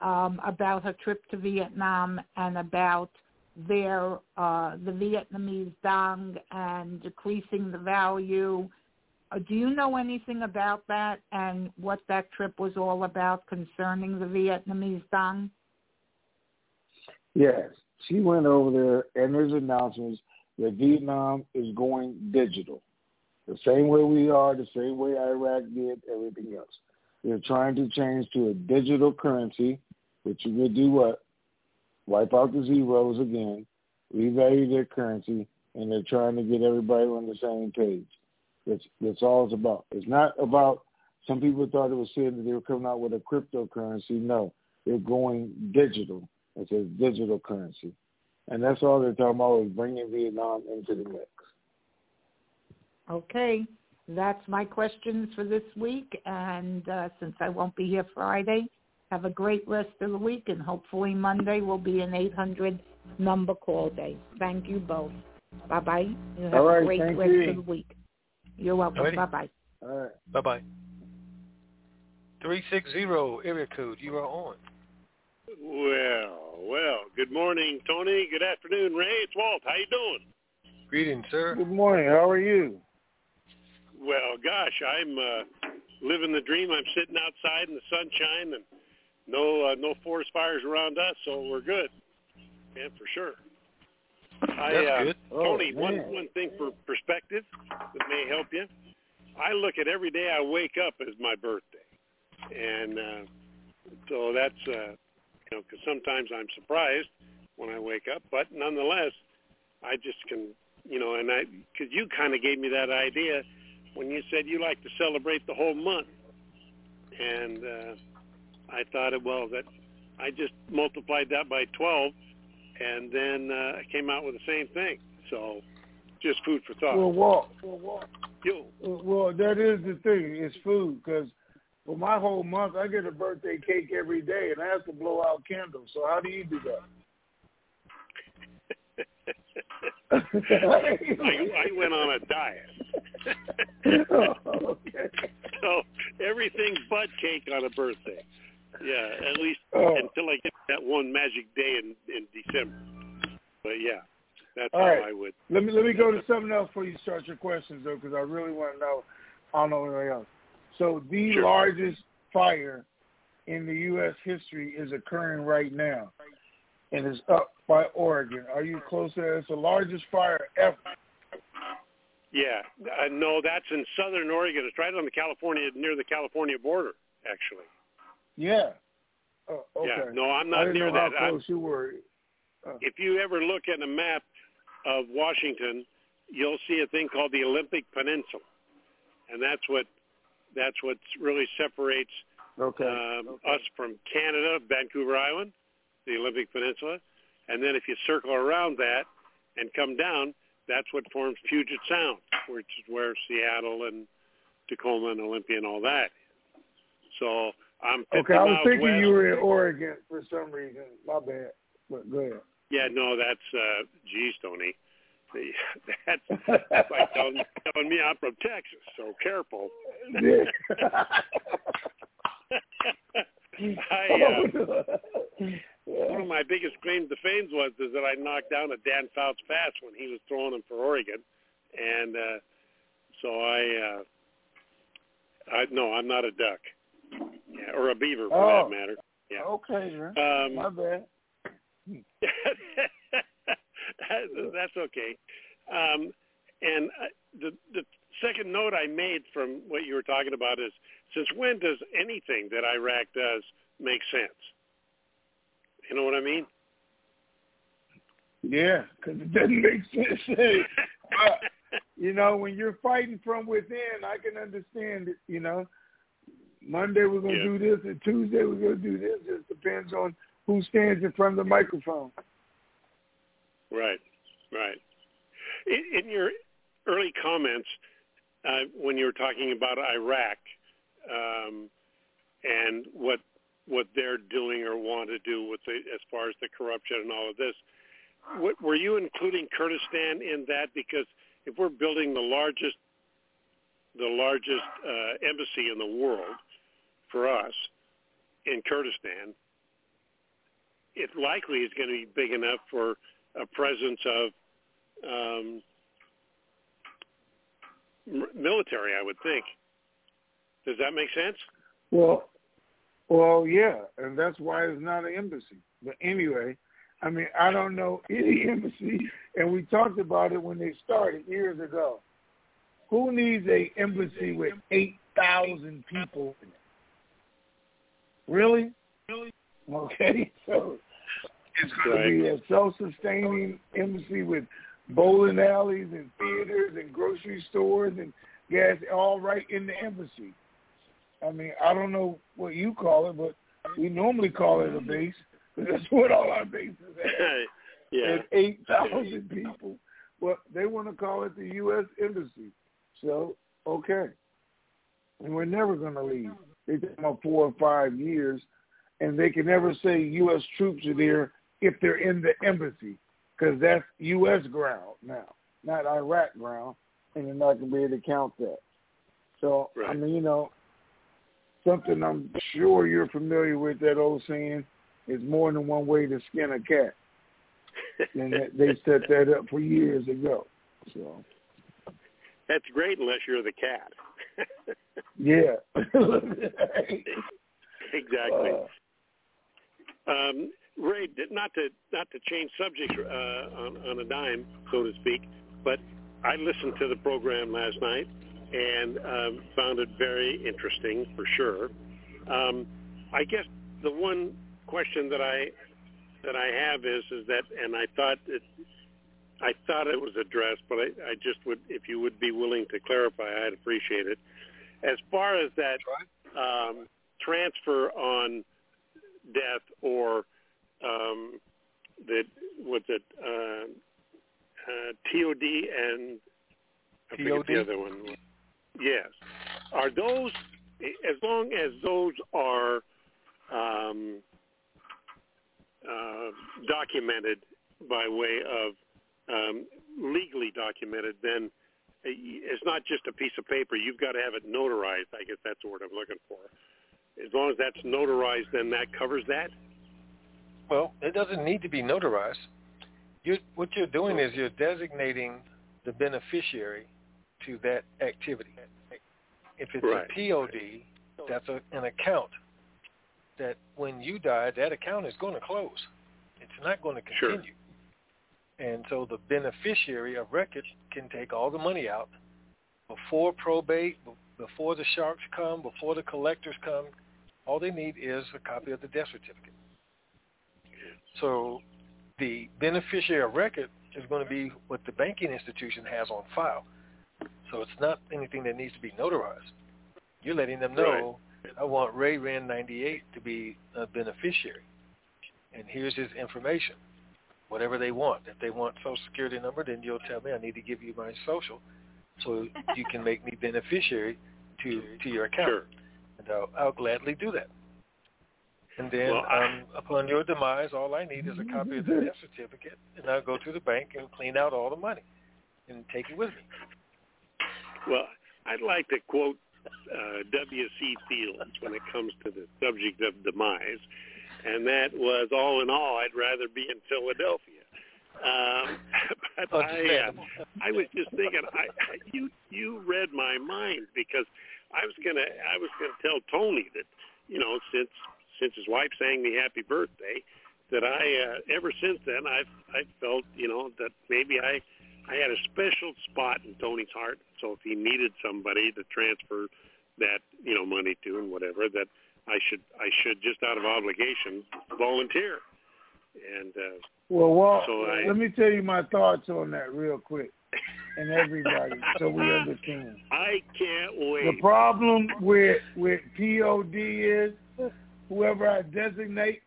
um, about her trip to Vietnam and about their uh, the Vietnamese dong and decreasing the value uh, do you know anything about that and what that trip was all about concerning the Vietnamese dong? Yes, she went over there, and there's announcements that Vietnam is going digital, the same way we are, the same way Iraq did, everything else. They're trying to change to a digital currency, which would do what? Wipe out the zeros again, revalue their currency, and they're trying to get everybody on the same page. That's that's all it's about. It's not about. Some people thought it was saying that they were coming out with a cryptocurrency. No, they're going digital. It's a digital currency, and that's all they're talking about is bringing Vietnam into the mix. Okay, that's my questions for this week. And uh, since I won't be here Friday, have a great rest of the week, and hopefully Monday will be an 800 number call day. Thank you both. Bye bye. You have All right, a great rest you. of the week. You're welcome. Bye bye. All right. Bye bye. Three six zero area code. You are on. Well, well. Good morning, Tony. Good afternoon, Ray. It's Walt. How you doing? Greetings, sir. Good morning. How are you? Well, gosh, I'm uh, living the dream. I'm sitting outside in the sunshine and no uh, no forest fires around us, so we're good. Yeah, for sure. I, That's uh, good. Tony, Oh, one man. one thing for perspective that may help you. I look at every day I wake up as my birthday, and uh, so that's uh, you know because sometimes I'm surprised when I wake up, but nonetheless, I just can you know, and I because you kind of gave me that idea when you said you like to celebrate the whole month, and uh, I thought, it well, that I just multiplied that by twelve and then uh, I came out with the same thing. So, just food for thought. Well, Walt. Well, Walt. Yo, Well, that is the thing. It's food because for my whole month, I get a birthday cake every day, and I have to blow out candles. So how do you do that? (laughs) I, I went on a diet. (laughs) Oh, (laughs) okay. so everything but cake on a birthday. Yeah, at least Oh. until I get that one magic day in in December. But yeah, that's All how right. I would. Let me let me go to something else before you start your questions, though, because I really want to know. I don't know anything else. So the Sure. largest fire in the U.S. history is occurring right now, and it's up by Oregon. Are you close to that? It's the largest fire ever. Yeah, uh, no, that's in southern Oregon. It's right on the California, near the California border, actually. Yeah. Uh, okay. Yeah, no, I'm I not near that. How I'm- close you were. Uh, if you ever look at a map of Washington, you'll see a thing called the Olympic Peninsula, and that's what that's what really separates okay. um, us from Canada, Vancouver Island, the Olympic Peninsula, and then if you circle around that and come down, that's what forms Puget Sound, which is where Seattle and Tacoma and Olympia and all that. So I'm 50 okay, I was thinking west. you were in Oregon for some reason. My bad. But go ahead. Yeah, no, that's uh geez, Tony. The, (laughs) that's that's like telling, telling me I'm from Texas, so careful. (laughs) I uh, one of my biggest claims to fame was is that I knocked down a Dan Fouts pass when he was throwing them for Oregon, and uh so I uh I no, I'm not a duck, yeah, or a beaver for Oh. that matter. Yeah. Okay. Um, My bad. (laughs) that, that's okay. Um, and uh, the the second note I made from what you were talking about is, since when does anything that Iraq does make sense? You know what I mean? Yeah, because it doesn't make (laughs) sense. but, you know, when you're fighting from within, I can understand it. You know, Monday we're going to Yeah. do this, and Tuesday we're going to do this. It depends on who stands in front of the microphone. Right, right. In, in your early comments, uh, when you were talking about Iraq um, and what what they're doing or want to do with the, as far as the corruption and all of this, what, were you including Kurdistan in that? Because if we're building the largest the largest uh, embassy in the world for us in Kurdistan, it likely is going to be big enough for a presence of um, military, I would think. Does that make sense? Well, well, yeah, and that's why it's not an embassy. But anyway, I mean, I don't know any (laughs) embassy, and we talked about it when they started years ago. Who needs a embassy with eight thousand people in it? Really? Really? Okay, (laughs) so it's going to be a self-sustaining embassy with bowling alleys and theaters and grocery stores and gas all right in the embassy. I mean, I don't know what you call it, but we normally call it a base. because That's what all our bases (laughs) have. yeah. Eight thousand people. Well, they want to call it the U.S. Embassy. So okay, and we're never going to leave. They take about four or five years, and they can never say U.S. troops are there if they're in the embassy, because that's U.S. ground now, not Iraq ground, and they're not going to be able to count that. So I mean, you know, something I'm sure you're familiar with that old saying is more than one way to skin a cat. (laughs) and that- they set that up for years ago. So That's great unless you're the cat. (laughs) yeah. (laughs) exactly. Uh, Um, Ray, not to not to change subjects uh, on, on a dime, so to speak, but I listened to the program last night and um, found it very interesting for sure. Um, I guess the one question that I that I have is is that, and I thought it, I thought it was addressed, but I, I just would, if you would be willing to clarify, I'd appreciate it. As far as that um, transfer on death or um, the what's it uh, uh, TOD and I TOD? the other one. Yes, are those as long as those are um, uh, documented by way of um, legally documented, then it's not just a piece of paper. You've got to have it notarized. I guess that's the word I'm looking for. As long as that's notarized, then that covers that. Well, it doesn't need to be notarized. You, what you're doing is you're designating the beneficiary to that activity. If it's Right. a POD, that's a, an account that when you die, that account is going to close. It's not going to continue. Sure. And so the beneficiary of record can take all the money out before probate, before the sharks come, before the collectors come. All they need is a copy of the death certificate. So the beneficiary of record is going to be what the banking institution has on file. So it's not anything that needs to be notarized. You're letting them know, right. I want Ray Rand 98 to be a beneficiary. And here's his information, whatever they want. If they want social security number, then you'll tell me I need to give you my social so you can make me beneficiary to, to your account. Sure. And I'll, I'll gladly do that. And then well, um, upon your demise, all I need is a copy of the death certificate, and I'll go to the bank and clean out all the money and take it with me. Well, I'd like to quote uh, W.C. Fields when it comes to the subject of demise, and that was, all in all, I'd rather be in Philadelphia. Um, (laughs) but I, uh, I was just thinking, I, I, you you read my mind because I was gonna I was gonna tell Tony that you know since since his wife sang me happy birthday, that I uh, ever since then I've I felt you know that maybe I I had a special spot in Tony's heart. So if he needed somebody to transfer that you know money to and whatever, that I should I should just out of obligation volunteer. And uh, well, well, so I, let me tell you my thoughts on that real quick, and everybody, (laughs) so we understand. I can't wait. The problem with with POD is whoever I designate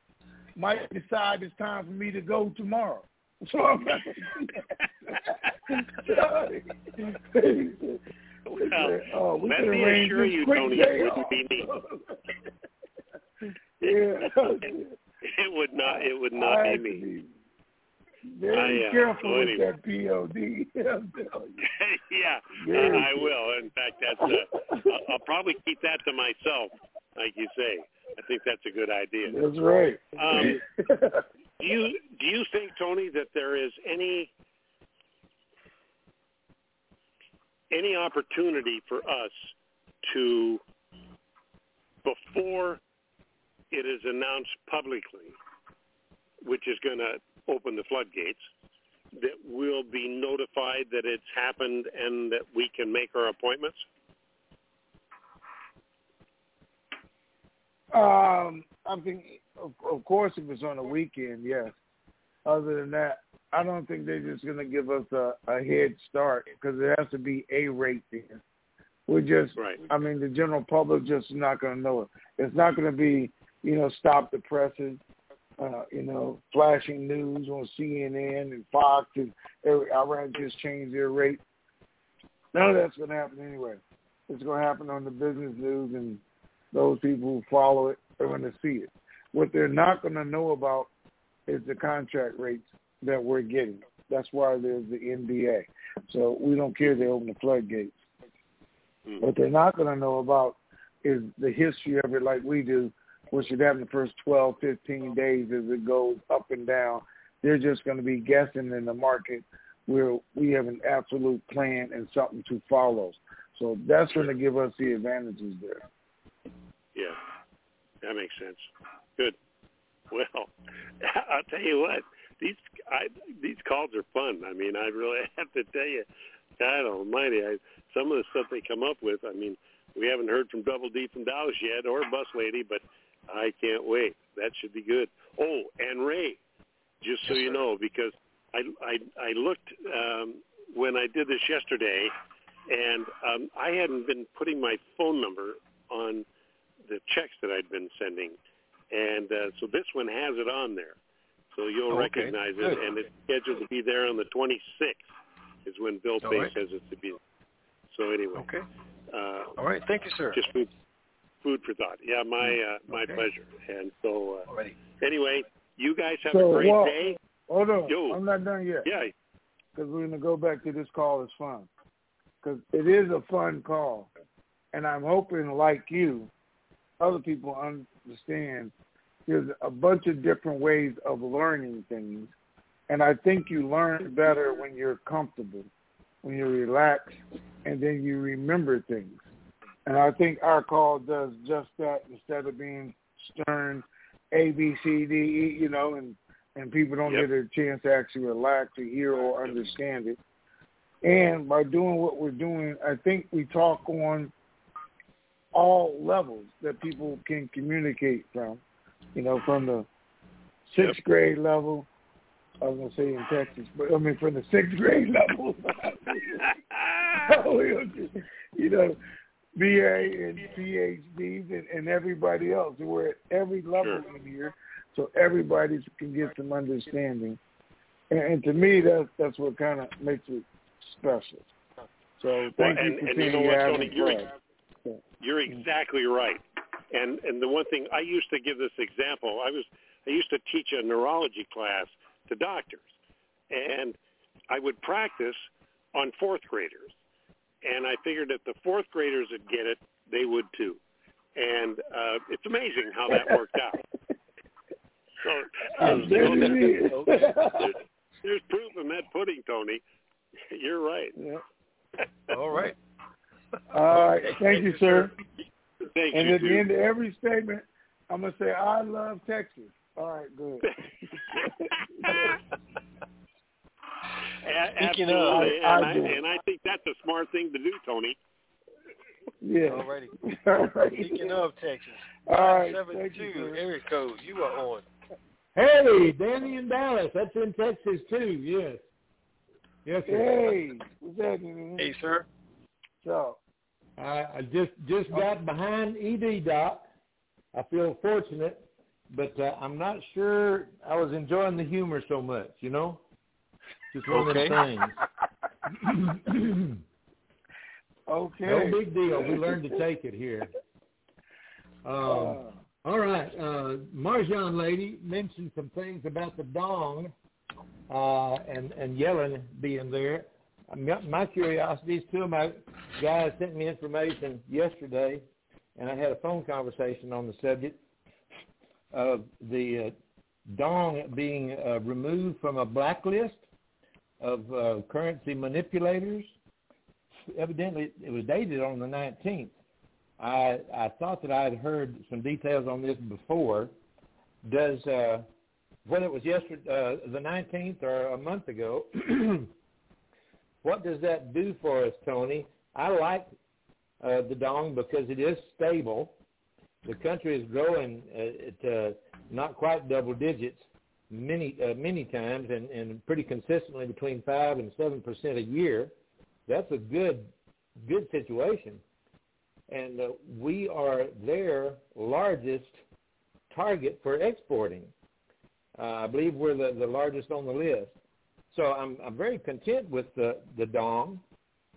might decide it's time for me to go tomorrow. (laughs) So I'm not well, oh, we let me assure you, Tony, it wouldn't be me. (laughs) yeah. (laughs) It would not. It would not I be me. be very I, uh, careful with anyway. that POD. I'm telling you. yeah, uh, I will. In fact, that's. Uh, I'll- I'll probably keep that to myself, like you say. I think that's a good idea. That's right. Um, (laughs) Do you do you think, Tony, that there is any any opportunity for us to, before it is announced publicly, which is going to open the floodgates, that we'll be notified that it's happened and that we can make our appointments? Um, I think, of, of course, if it's on a weekend, yes. Other than that, I don't think they're just going to give us a, a head start because it has to be a rate there. We're just, Right. I mean, the general public just not going to know it. It's not going to be, you know, stop the presses, uh, you know, flashing news on CNN and Fox and every, Iran just changed their rate. None of that's going to happen anyway. It's going to happen on the business news and those people who follow it are going to see it. What they're not going to know about is the contract rates that we're getting. That's why there's the NDA. So we don't care they open the floodgates. Hmm. What they're not going to know about is the history of it like we do, what should happen the first 12, 15 days as it goes up and down. They're just going to be guessing in the market where we have an absolute plan and something to follow. So that's going to give us the advantages there. Yeah, that makes sense. Good. Well, (laughs) I'll tell you what these I, these calls are fun. I mean, I really (laughs) have to tell you, God Almighty, I, some of the stuff they come up with. I mean, we haven't heard from Double D from Dallas yet or Bus Lady, but I can't wait. That should be good. Oh, and Ray, just so Yes, you sir. know, because I I, I looked um, when I did this yesterday, and um, I hadn't been putting my phone number on the checks that I'd been sending, and uh, so this one has it on there, so you'll Okay, recognize good. it, and it's scheduled to be there on the 26th, is when Bill All Pay right. says it's to be. So anyway, Okay. uh, All right. Thank you, sir. just food, food for thought. Yeah, my uh, my Okay. pleasure. And so uh, Alrighty. anyway, you guys have So, a great Walt- day. Hold on. Yo. I'm not done yet. Yeah, because we're going to go back to this call is fun. Because it is a fun call. And I'm hoping, like you, other people understand there's a bunch of different ways of learning things. And I think you learn better when you're comfortable, when you're relaxed, and then you remember things. And I think our call does just that instead of being stern, A, B, C, D, E, you know, and and people don't Yep. get a chance to actually relax or hear or understand it. And by doing what we're doing, I think we talk on all levels that people can communicate from. You know, from the sixth grade level. I was gonna say in Texas, but I mean from the sixth grade level. (laughs) (laughs) you know, BA and PhDs and, and everybody else. We're at every level Sure. in here, so everybody can get some understanding. And, and to me, that's that's what kind of makes it special. So Well, thank and, you for and you know what, Tony, you're you're exactly right. And and the one thing I used to give this example, I was I used to teach a neurology class to doctors, and I would practice on fourth graders, and I figured if the fourth graders would get it, they would too. And uh, it's amazing how that worked out. So I you bet it is. there's, there's proof in that pudding, Tony. (laughs) You're right. Yeah. All right. All right. Thank you, sir. Thank And you, at the end of every statement, I'm gonna say, "I love Texas." All right, good. (laughs) Speaking of- Absolutely, I- and, I I, and I think that's a smart thing to do, Tony. Yeah. All righty. (laughs) All right. Speaking of Texas, All right. seven Thank you, two area code. You are on. Hey, Danny in Dallas. That's in Texas too. Yes. Yes, sir. Hey, what's happening? Hey, sir. So, I, I just just got behind ED Doc. I feel fortunate, but uh, I'm not sure I was enjoying the humor so much. You know, just one Okay. of things. (coughs) okay. No big deal. We learned to take it here. (laughs) Um, Uh, all right. Uh, Marjan lady mentioned some things about the dong uh, and and Yellen being there. My, curiosity is two of my guys sent me information yesterday, and I had a phone conversation on the subject of the uh, dong being uh, removed from a blacklist of uh, currency manipulators. Evidently, it was dated on the 19th. I I thought that I had heard some details on this before. Does uh, whether it was yesterday, uh, the 19th, or a month ago, (clears throat) what does that do for us, Tony? I like uh, the dong because it is stable. The country is growing uh, at uh, not quite double digits many uh, many times, and, and pretty consistently between five and seven percent a year. That's a good good situation and uh, we are their largest target for exporting. Uh, I believe we're the, the largest on the list. So I'm, I'm very content with the, the dong,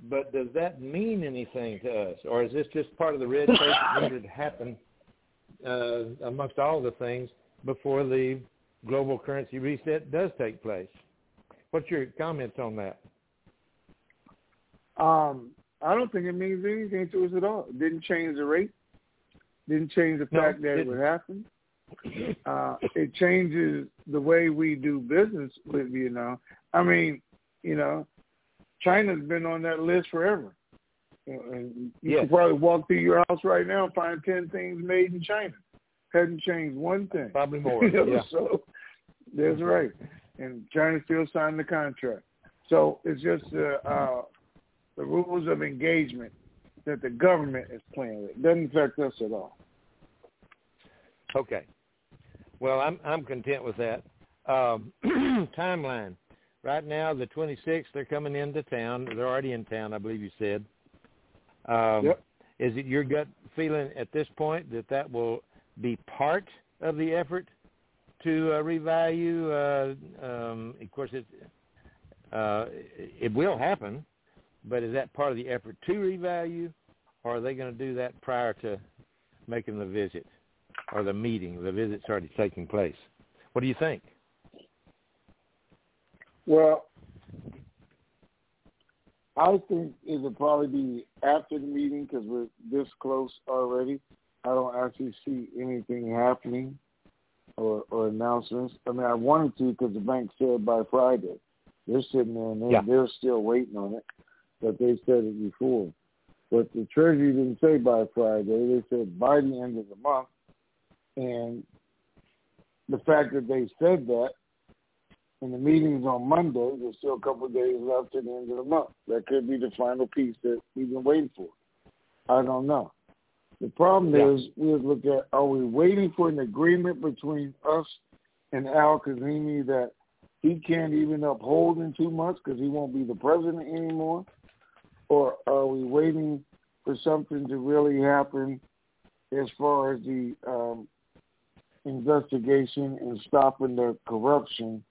but does that mean anything to us? Or is this just part of the red tape that (laughs) needed to happen uh, amongst all the things before the global currency reset does take place? What's your comments on that? um, I don't think it means anything to us at all. It didn't change the rate. Didn't change the No, fact that it didn't. would happen. Uh, it changes the way we do business with Vietnam. I mean, you know, China's been on that list forever. You And you Yes. can probably walk through your house right now and find ten things made in China. Hasn't changed one thing. Probably (laughs) more. You know, yeah. So that's right. And China still signed the contract. So it's just uh, uh, the rules of engagement that the government is playing with. It doesn't affect us at all. Okay. Well, I'm I'm content with that. Um, (clears throat) timeline. Right now, the 26th, they're coming into town. They're already in town, I believe you said. Um, Yep. Is it your gut feeling at this point that that will be part of the effort to uh, revalue? Uh, um, of course, it uh, it will happen, but is that part of the effort to revalue, or are they going to do that prior to making the visit? or the meeting, the visit's already taking place. What do you think? Well, I think it would probably be after the meeting because we're this close already. I don't actually see anything happening or, or announcements. I mean, I wanted to because the bank said by Friday. They're sitting there and they, Yeah. they're still waiting on it, but they said it before. But the Treasury didn't say by Friday. They said by the end of the month. And the fact that they said that and the meeting's on Monday. There's still a couple of days left to the end of the month. That could be the final piece that we've been waiting for. I don't know. The problem Yeah. is we look at are we waiting for an agreement between us and Al-Kadhimi that he can't even uphold in two months because he won't be the president anymore? Or are we waiting for something to really happen as far as the um, investigation and stopping the corruption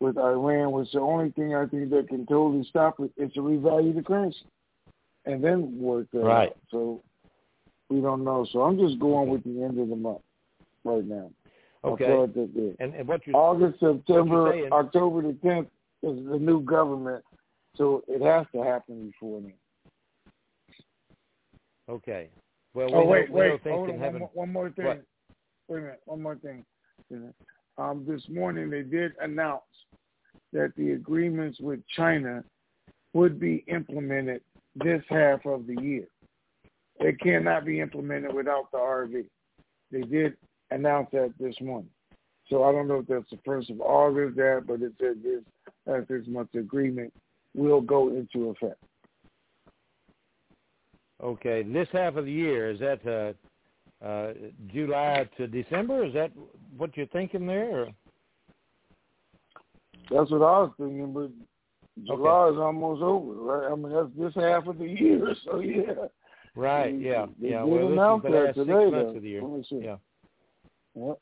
with Iran, which the only thing I think that can totally stop it is to revalue the currency and then work that Right. out. So we don't know. So I'm just going with the end of the month right now. Okay. that there. And, and what you August, September, saying- October the 10th is the new government, so it has to happen before then. okay? Well, we oh know, wait, we know wait, hold on, one more, one more thing. What? Wait a minute, one more thing. Um, this morning they did announce that the agreements with China would be implemented this half of the year. They cannot be implemented without the RV. They did announce that this morning. So I don't know if that's the first of August, that, but it said this that this month's agreement will go into effect. Okay, this half of the year is that uh, uh, July to December? Is that what you're thinking there? Or? That's what I was thinking, but July is almost over, right? I mean, that's this half of the year, (laughs) so yeah. Right. They- Yeah. they yeah. did Well, announce this is the last today, six months though. of the year. Let me see. Yeah. Yep.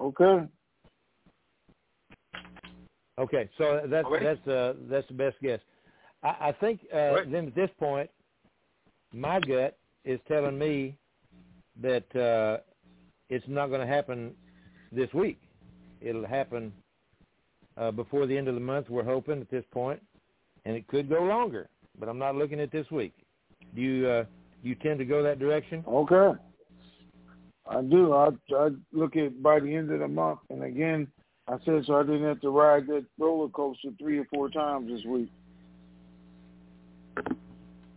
Okay. Okay, so that's Already? that's uh, that's the best guess. I, I think uh, Right. then at this point, my gut is telling me that uh, it's not going to happen this week. It'll happen uh, before the end of the month. We're hoping at this point, and it could go longer. But I'm not looking at this week. Do you uh, you tend to go that direction? Okay. I do. I I look at by the end of the month, and again, I said so I didn't have to ride that roller coaster three or four times this week.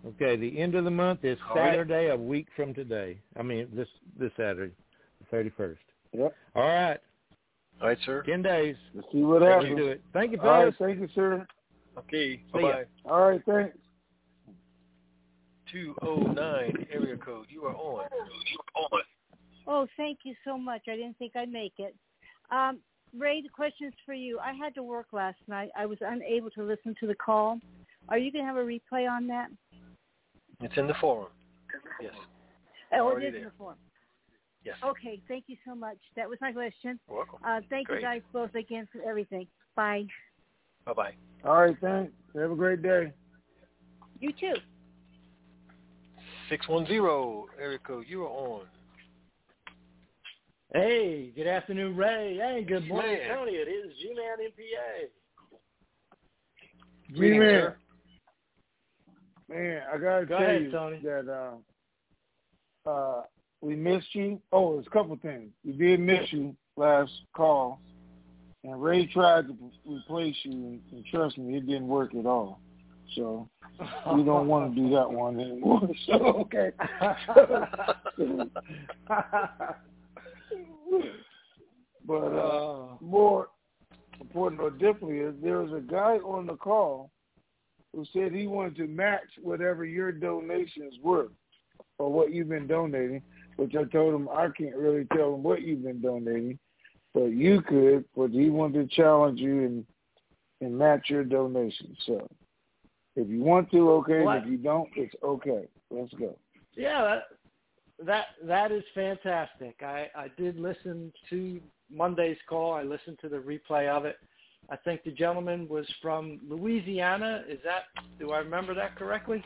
Okay, the end of the month is All right. Saturday, a week from today. I mean this this Saturday, the thirty first. Yep. All right, All right, sir. ten days. Let's see what Let's happens. do it. Thank you, All right. Thank you, sir. Okay. ya. Bye bye. All right. Thanks. Two oh nine area code. You are on. You are on. Oh, thank you so much. I didn't think I'd make it. Um, Ray, the question's for you. I had to work last night. I was unable to listen to the call. Are you going to have a replay on that? It's in the forum. Yes. Oh, it Already is in the forum. Yes. Okay, thank you so much. That was my question. You're welcome. Uh, thank Great. you guys both again for everything. Bye. Bye bye. All right. Thanks. Have a great day. You too. Six one zero area code. You are on. Hey, good afternoon, Ray. Hey, good morning, Tony. It is G-Man MPA. G man. I gotta Go tell ahead, you Tony. that uh, uh, we missed you. Oh, there's a couple things. We did miss you last call, and Ray tried to replace you, and, and trust me, it didn't work at all. So we don't (laughs) want to do that one anymore. (laughs) So okay. (laughs) but uh, more important or differently is there was a guy on the call who said he wanted to match whatever your donations were or what you've been donating, which I told him I can't really tell him what you've been donating, but you could, but he wanted to challenge you and and match your donations. So if you want to, okay. What? If you don't, it's okay. Let's go. Yeah, that that, that is fantastic. I, I did listen to Monday's call. I listened to the replay of it. I think the gentleman was from Louisiana. Is that do I remember that correctly?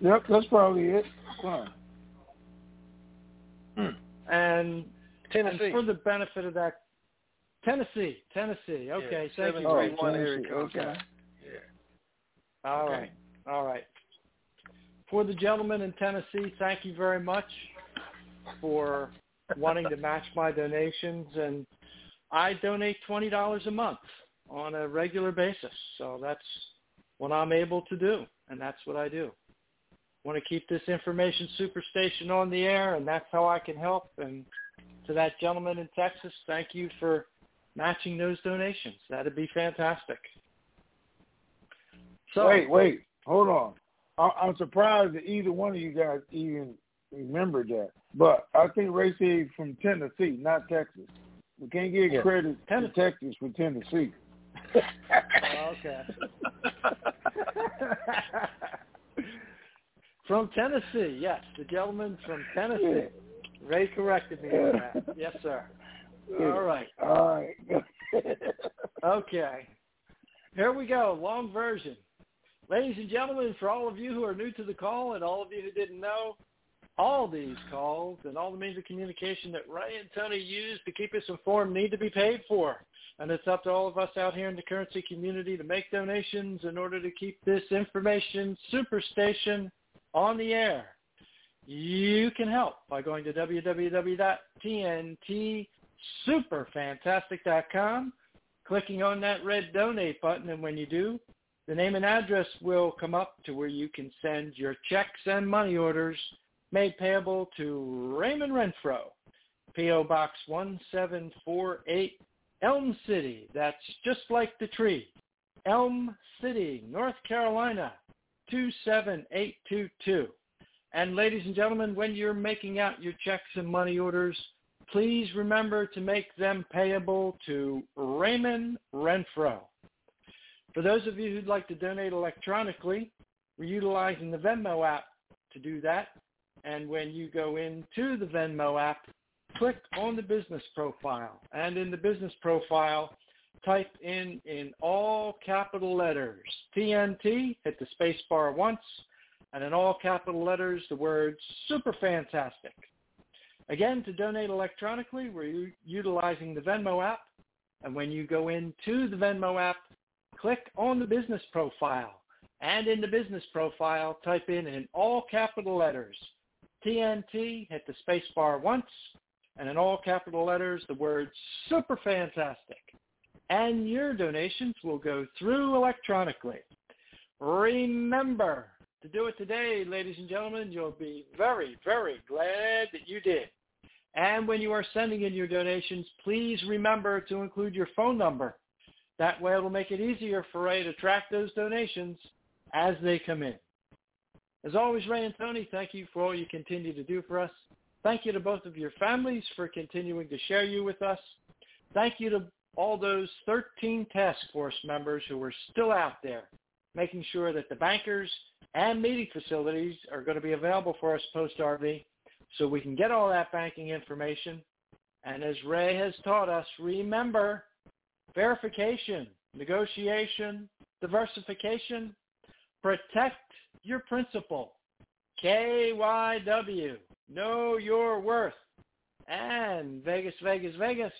Yep, that's probably it. Fine. Hmm. And, Tennessee. and for the benefit of that, Tennessee, Tennessee. Okay, Yeah, thank you. Oh, Three one area Tennessee, code. okay. Yeah. All Okay. right. All right. For the gentleman in Tennessee, thank you very much for wanting to match my donations. And I donate $20 a month on a regular basis. So that's what I'm able to do. And that's what I do. Want to keep this information superstation on the air, and that's how I can help. And to that gentleman in Texas, thank you for matching those donations. That'd be fantastic. So wait, wait, hold on. I, I'm surprised that either one of you guys even remembered that. But I think Ray from Tennessee, not Texas. We can't give Yeah. credit to Texas for Tennessee. Oh, okay. (laughs) from Tennessee, yes, the gentleman from Tennessee. Ray corrected me on that. (laughs) Yes, sir. All right. All right. (laughs) Okay. Here we go. Long version. Ladies and gentlemen, for all of you who are new to the call and all of you who didn't know, all these calls and all the means of communication that Ray and Tony use to keep us informed need to be paid for. And it's up to all of us out here in the currency community to make donations in order to keep this information superstation on the air. You can help by going to www.tntsuperfantastic.com, clicking on that red donate button, and when you do, the name and address will come up to where you can send your checks and money orders made payable to Raymond Renfro, P.O. Box 1748, Elm City. That's just like the tree. Elm City, North Carolina, 27822. And ladies and gentlemen, when you're making out your checks and money orders, please remember to make them payable to Raymond Renfro. For those of you who'd like to donate electronically, we're utilizing the Venmo app to do that. And when you go into the Venmo app, click on the business profile. And in the business profile, type in in all capital letters TNT, hit the space bar once, and in all capital letters the word super fantastic. Again, to donate electronically, we're u- utilizing the Venmo app. And when you go into the Venmo app, click on the business profile. And in the business profile, type in in all capital letters TNT, hit the space bar once, and in all capital letters the word super fantastic. And your donations will go through electronically. Remember to do it today, ladies and gentlemen. You'll be very, very glad that you did. And when you are sending in your donations, please remember to include your phone number. That way it'll make it easier for Ray to track those donations as they come in. As always, Ray and Tony, thank you for all you continue to do for us. Thank you to both of your families for continuing to share you with us. Thank you to all those 13 task force members who are still out there, making sure that the bankers and meeting facilities are going to be available for us post-RV so we can get all that banking information. And as Ray has taught us, remember verification, negotiation, diversification, protect your principal. KYW, know your worth. And Vegas, Vegas, Vegas.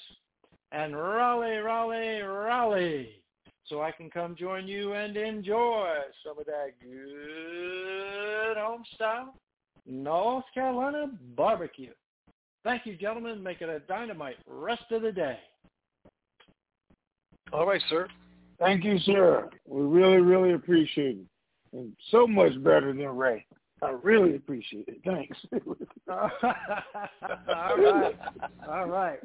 And Raleigh, Raleigh, Raleigh. So I can come join you and enjoy some of that good home style North Carolina barbecue. Thank you, gentlemen. Make it a dynamite rest of the day. All right, sir. Thank you, sir. We really, really appreciate it. And so much better than Ray. I really appreciate it. Thanks. (laughs) All right. All right.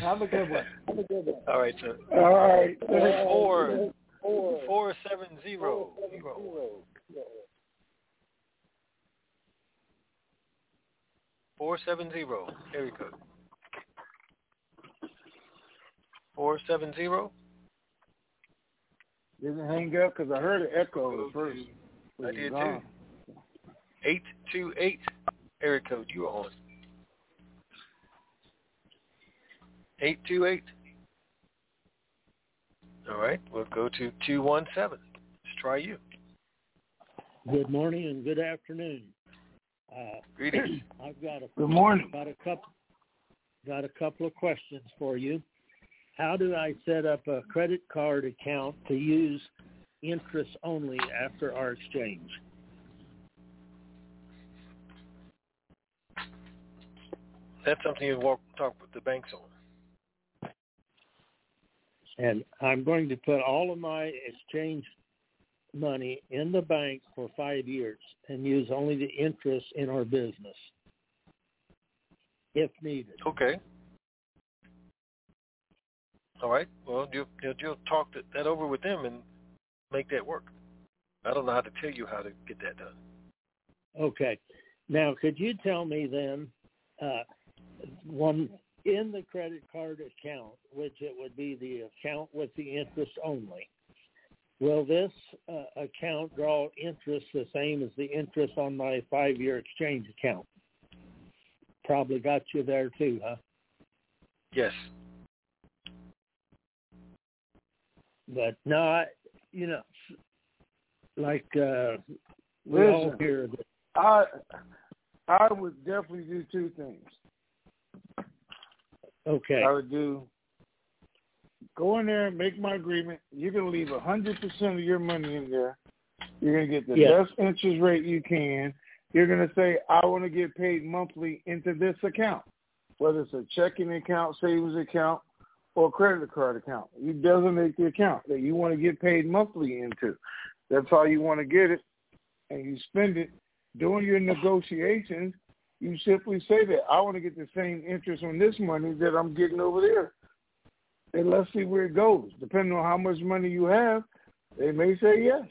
Have a good one. Have a good one. All right, sir. All right. Four, four, seven, zero, zero. Four seven zero. Area code. Four seven zero. Didn't hang up because I heard an echo at first. I did was too. Eight two eight. Area code. You are on. Eight two eight. All right. We'll go to two one seven. Let's try you. Good morning and good afternoon. Uh, Greetings. (clears throat) I've got a Good morning. got a couple got a couple of questions for you. How do I set up a credit card account to use interest only after our exchange? That's something you walk talk with the banks on. And I'm going to put all of my exchange money in the bank for five years and use only the interest in our business. if needed. Okay. All right. Well, you'll, you'll talk that over with them and make that work. I don't know how to tell you how to get that done. Okay. Now, could you tell me then, uh, one in the credit card account, which it would be the account with the interest only, will this uh, account draw interest the same as the interest on my five-year exchange account? Probably got you there too, huh? Yes. But no, I, you know, like uh, we Listen, all hear that. I I would definitely do two things. Okay. I would do go in there and make my agreement. You're gonna leave a hundred percent of your money in there. You're gonna get the Yes. best interest rate you can. You're gonna say, I want to get paid monthly into this account, whether it's a checking account, savings account, or a credit card account. You designate the account that you want to get paid monthly into. That's how you want to get it, and you spend it. During your negotiations, you simply say that I want to get the same interest on this money that I'm getting over there. And let's see where it goes. Depending on how much money you have, they may say yes.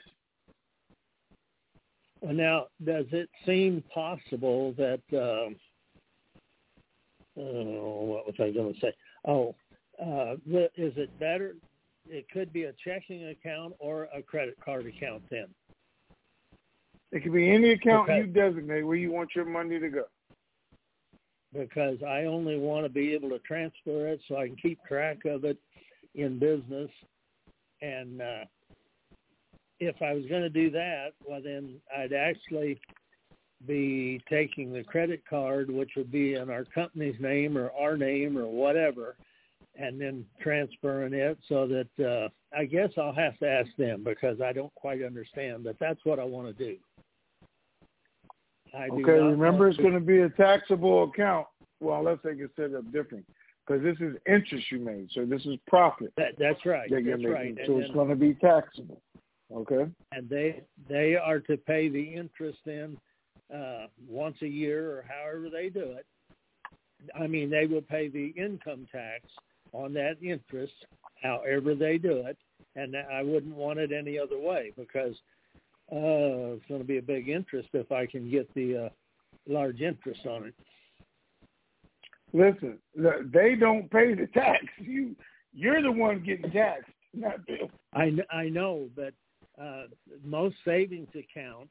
Now, does it seem possible that? Um, oh, what was I going to say? Oh, uh, is it better? It could be a checking account or a credit card account then. It could be any account Okay. you designate where you want your money to go. because I only want to be able to transfer it so I can keep track of it in business. And uh, if I was going to do that, well, then I'd actually be taking the credit card, which would be in our company's name or our name or whatever, and then transferring it so that uh, I guess I'll have to ask them because I don't quite understand, but that's what I want to do. I Okay, not remember it's to- going to be a taxable account. Well, unless they can set it up different, because this is interest you made, so this is profit That, that's right. that you're That's right. making, And so it's then- going to be taxable. Okay. and they they are to pay the interest in uh, once a year or however they do it. I mean, they will pay the income tax on that interest, however they do it, and I wouldn't want it any other way because uh, it's going to be a big interest if I can get the uh, large interest on it. Listen, they don't pay the tax. (laughs) You you're the one getting taxed, not them. I I know, but uh, most savings account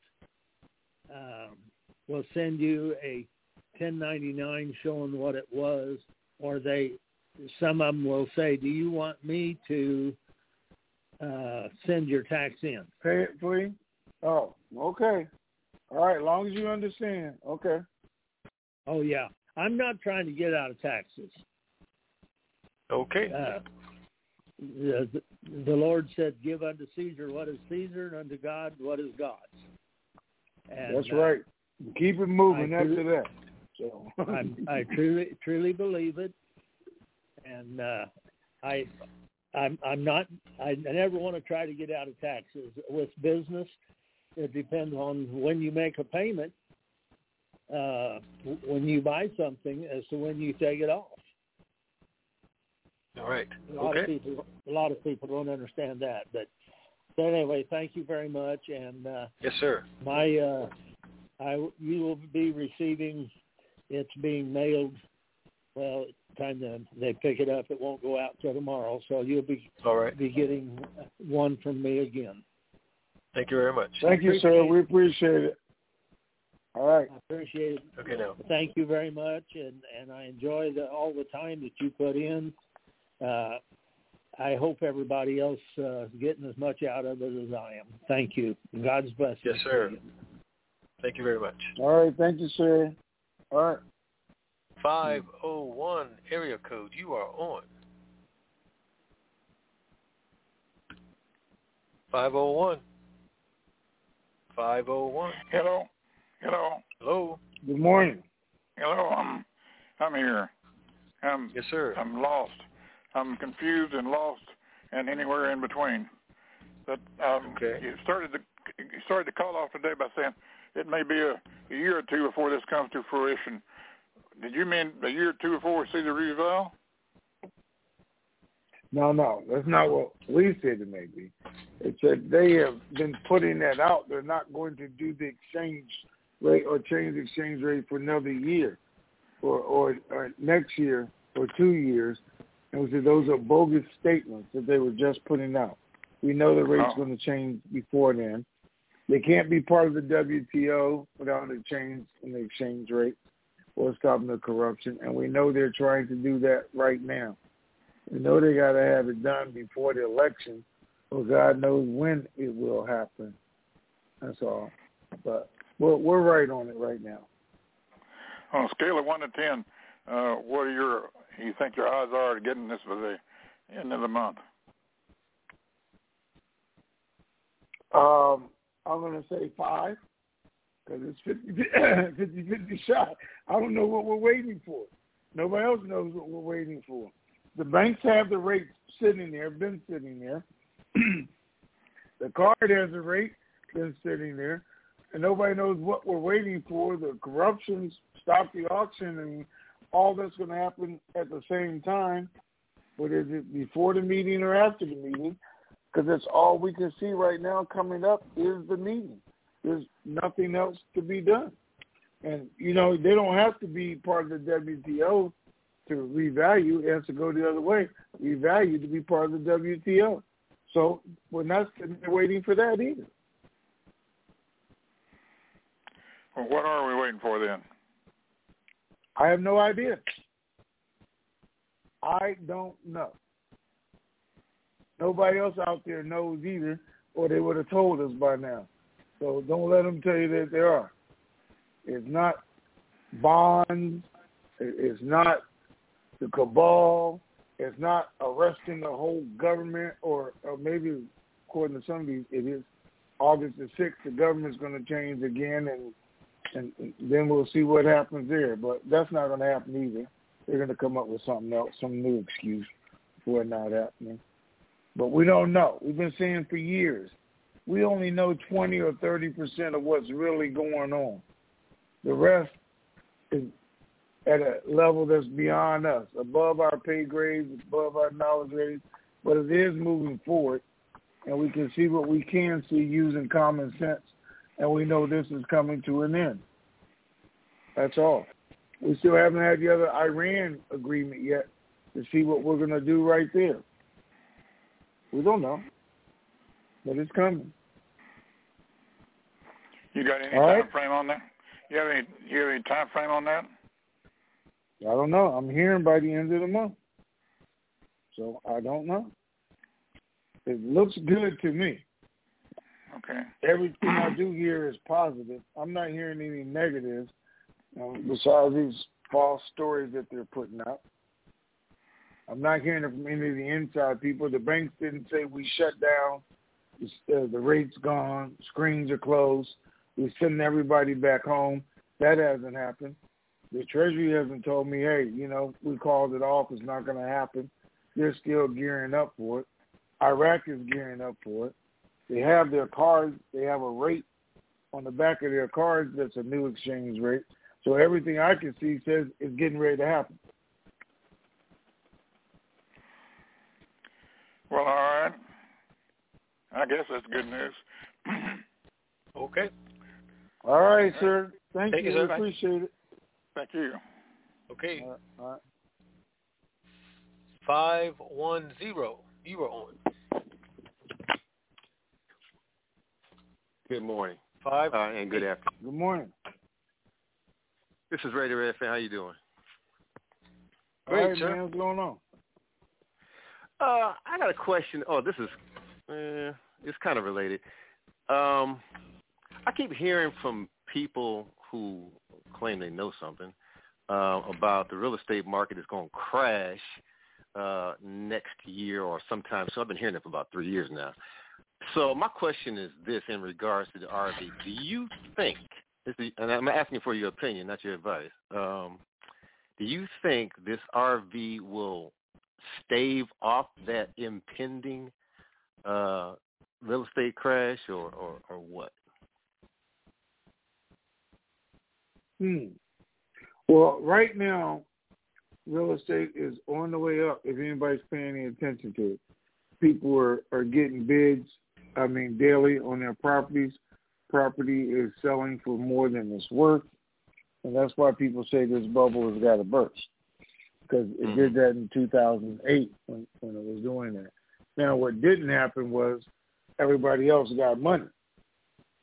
um, will send you a 1099 showing what it was, or they some of them will say, "Do you want me to uh, send your tax in?" Pay it for you. Oh, okay. All right, as long as you understand. Okay. Oh yeah, I'm not trying to get out of taxes. Okay. Uh, the, the Lord said, "Give unto Caesar what is Caesar, and unto God what is God's." And, That's uh, right. Keep it moving I after do- that. So I'm, I (laughs) truly truly believe it, and uh, I I'm I'm not I never want to try to get out of taxes with business. It depends on when you make a payment, uh, when you buy something, as to when you take it off. All right. A lot of Okay. people a lot of people don't understand that, but so anyway, thank you very much, and uh, Yes, sir. my uh, I you will be receiving. It's being mailed. Well, time then they pick it up, it won't go out till tomorrow. So you'll be All right. be getting one from me again. Thank you very much. Thank you, sir. We appreciate it. All right. I appreciate it. Okay, now. Thank you very much, and and I enjoy the, all the time that you put in. Uh, I hope everybody else uh, is getting as much out of it as I am. Thank you. God's blessing. Yes, sir. Thank you very much. All right. Thank you, sir. All right. 501 area code. You are on. 501. 501. Hello. Hello. Hello. Good morning. Hello. I'm I'm here. I'm Yes, sir. I'm lost. I'm confused and lost and anywhere in between. But um, Okay. you started the you started the call off today by saying it may be a, a year or two before this comes to fruition. Did you mean a year two or four see the reval? No, no, that's not what we said it may be. It said they have been putting that out. They're not going to do the exchange rate or change the exchange rate for another year or, or, or next year or two years. And we said those are bogus statements that they were just putting out. We know the rate's Oh. going to change before then. They can't be part of the WTO without a change in the exchange rate or stopping the corruption. And we know they're trying to do that right now. We know they got to have it done before the election, or God knows when it will happen. That's all. But we're we're right on it right now. On a scale of one to ten, uh, what are your you think your odds are of getting this by the end of the month? Um, I'm going to say five because it's 50, (coughs) 50 50 shot. I don't know what we're waiting for. Nobody else knows what we're waiting for. The banks have the rates sitting there, been sitting there. (clears throat) the card has a rate, been sitting there. And nobody knows what we're waiting for. The corruption's stop the auction and all that's going to happen at the same time. But is it before the meeting or after the meeting? Because that's all we can see right now coming up is the meeting. There's nothing else to be done. And, you know, they don't have to be part of the WTO to revalue. It has to go the other way. Revalue to be part of the WTO. So we're not sitting there waiting for that either. Well, what are we waiting for then? I have no idea. I don't know. Nobody else out there knows either, or they would have told us by now. So don't let them tell you that there are. It's not bonds. It's not the cabal. It's not arresting the whole government, or, or maybe according to some of these, it is August the sixth. The government's going to change again, and and then we'll see what happens there. But that's not going to happen either. They're going to come up with something else, some new excuse for it not happening. But we don't know. We've been saying for years, we only know 20 or 30 percent of what's really going on. The rest is at a level that's beyond us, above our pay grades, above our knowledge grades. But it is moving forward, and we can see what we can see using common sense, and we know this is coming to an end. That's all. We still haven't had the other Iran agreement yet to see what we're going to do right there. We don't know, but it's coming. You got any All time right. frame on that? You have any you have any time frame on that? I don't know. I'm hearing by the end of the month, so I don't know. It looks good to me. Okay. Everything I do hear is positive. I'm not hearing any negatives um, besides these false stories that they're putting out. I'm not hearing it from any of the inside people. The banks didn't say we shut down. Uh, the rate's gone. Screens are closed. We're sending everybody back home. That hasn't happened. The Treasury hasn't told me, hey, you know, we called it off. It's not going to happen. They're still gearing up for it. Iraq is gearing up for it. They have their cards. They have a rate on the back of their cards that's a new exchange rate. So everything I can see says it's getting ready to happen. Well, all right. I guess that's good news. Okay. All right, sir. Thank, Thank you, you. sir. Appreciate it. Thank you. Okay. All right. All right. Five one zero. You were on. Good morning. Five. Uh, and good afternoon. Good morning. This is Radio Red Fan. How you doing? Great, right, sir. man. What's going on? Uh, I got a question. Oh, this is, eh, it's kind of related. Um, I keep hearing from people who claim they know something uh, about the real estate market is going to crash uh, next year or sometime. So I've been hearing it for about three years now. So my question is this in regards to the RV. Do you think, and I'm asking for your opinion, not your advice, um, do you think this RV will stave off that impending uh, real estate crash or, or, or what? Hmm. Well, right now, real estate is on the way up. If anybody's paying any attention to it, people are are getting bids. I mean, daily on their properties. Property is selling for more than it's worth, and that's why people say this bubble has got to burst because it mm-hmm. did that in 2008 when when it was doing that. Now, what didn't happen was everybody else got money.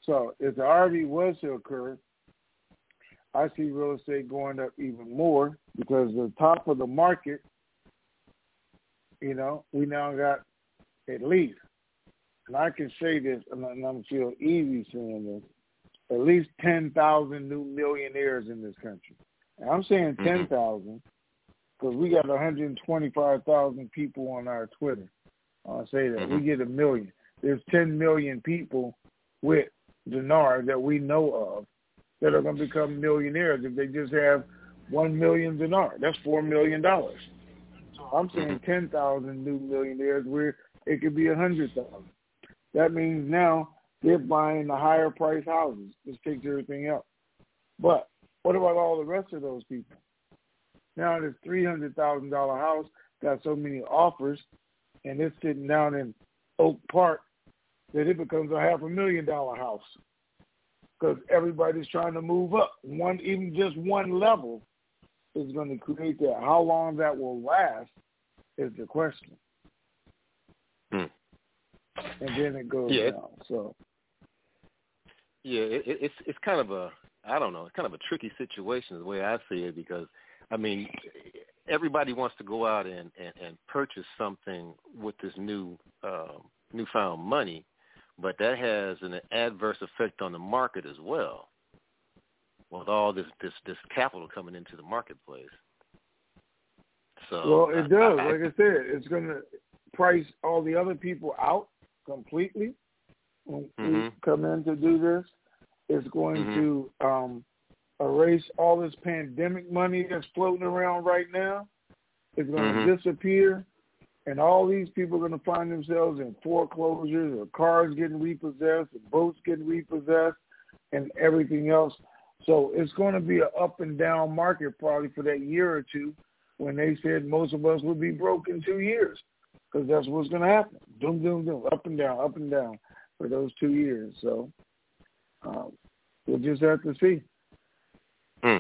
So if the RV was to occur, I see real estate going up even more because the top of the market, you know, we now got at least, and I can say this, and I'm feel easy saying this, at least 10,000 new millionaires in this country. And I'm saying mm-hmm. 10,000 because we got 125,000 people on our Twitter. I'll say that. Mm-hmm. We get a million. There's 10 million people with dinar that we know of that are going to become millionaires if they just have one million dinar. That's four million dollars. So I'm saying mm-hmm. ten thousand new millionaires where it could be a hundred thousand. That means now they're buying the higher price houses. This takes everything up. But what about all the rest of those people? Now this three hundred thousand dollar house got so many offers, and it's sitting down in Oak Park that it becomes a half a million dollar house because everybody's trying to move up. One, even just one level, is going to create that. How long that will last is the question. Hmm. And then it goes yeah. down. So. Yeah, it, it's it's kind of a I don't know, it's kind of a tricky situation the way I see it because I mean everybody wants to go out and and, and purchase something with this new uh, newfound money, but that has an adverse effect on the market as well with all this this this capital coming into the marketplace. So well, it does. I, I, like I said, it's going to price all the other people out completely when mm-hmm. we come in to do this. It's going mm-hmm. to um, erase all this pandemic money that's floating around right now. It's going mm-hmm. to disappear and all these people are going to find themselves in foreclosures or cars getting repossessed and boats getting repossessed and everything else. So it's going to be an up and down market probably for that year or two when they said most of us would be broke in two years because that's what's going to happen. Doom, doom, doom, up and down, up and down for those two years. So um, we'll just have to see. Hmm.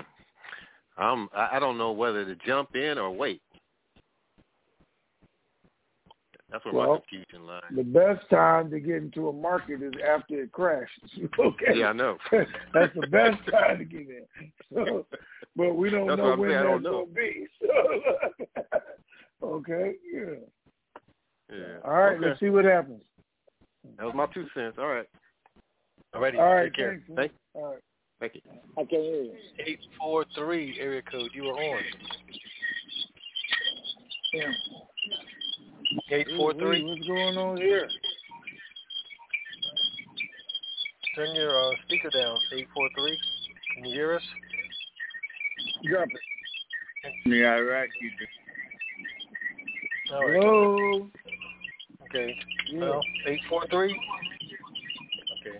Um, I don't know whether to jump in or wait. That's where well, my confusion lies. The best time to get into a market is after it crashes. (laughs) okay. Yeah, I know. (laughs) that's the best time to get in. So, but we don't that's know when saying, that's going to be. So, (laughs) okay. Yeah. Yeah. All right. Okay. Let's see what happens. That was my two cents. All right. Alrighty. All right. Take care. Thanks, Thank, All right. thank you. I can hear you. Eight four three area code. You were on. Yeah. Eight four three. What's going on here? Turn your uh, speaker down. Eight four three. Can you hear us? Drop it. Yeah, right. You do. All right. Hello. Okay. Yeah. Well, eight four three. Okay.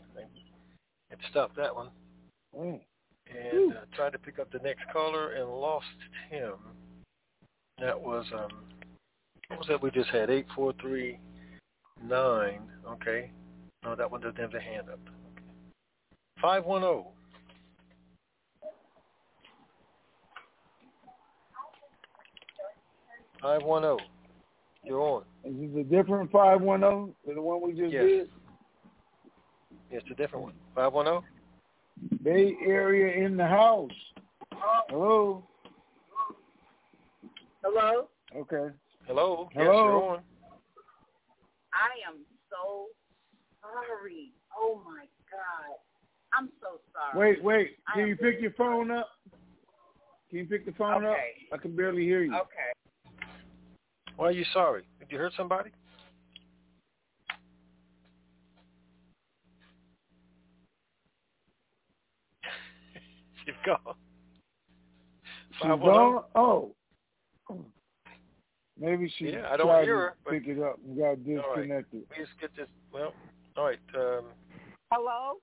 It stopped that one. Oh. And uh, tried to pick up the next caller and lost him. That was um what was that we just had? Eight four three nine. Okay. No, that one doesn't have the hand up. Okay. Five one zero. Five one zero. You're on. Is this a different five one zero than the one we just yes. did? Yes, it's a different one. Five one zero. Bay Area in the house. Hello. Hello. Okay. Hello. Hello. Yes, you're on. I am so sorry. Oh my God. I'm so sorry. Wait, wait. Can am you pick your phone up? Can you pick the phone up? Okay. I can barely hear you. Okay. Why are you sorry? Did you hurt somebody? (laughs) She's gone. She's 510? gone? Oh. Maybe she Yeah, I don't tried hear to her, but- pick it up and got All right. disconnected. Please get this. Well, all right. Um, Hello.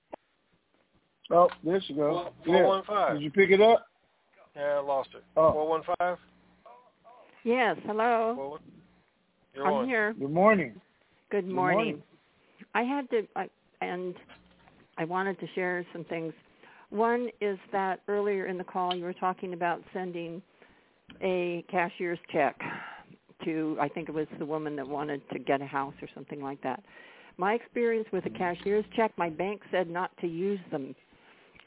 Oh, there she goes. Four- yeah. 415. Did you pick it up? Yeah, I lost her. Oh. Four one five. Yes, hello. You're I'm on. here. Good morning. Good Good morning. morning. I had to, I, and I wanted to share some things. One is that earlier in the call you were talking about sending a cashier's check to, I think it was the woman that wanted to get a house or something like that. My experience with a cashier's check, my bank said not to use them.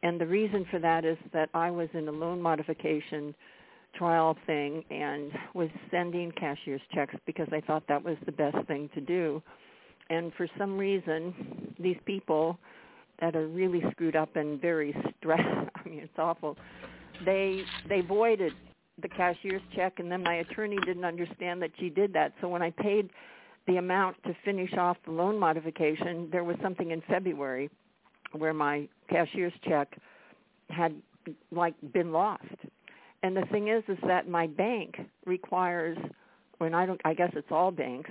And the reason for that is that I was in a loan modification trial thing and was sending cashier's checks because I thought that was the best thing to do. And for some reason, these people that are really screwed up and very stressed, (laughs) I mean, it's awful, they they voided the cashier's check and then my attorney didn't understand that she did that. So when I paid the amount to finish off the loan modification, there was something in February where my cashier's check had like been lost. And the thing is is that my bank requires when I don't I guess it's all banks,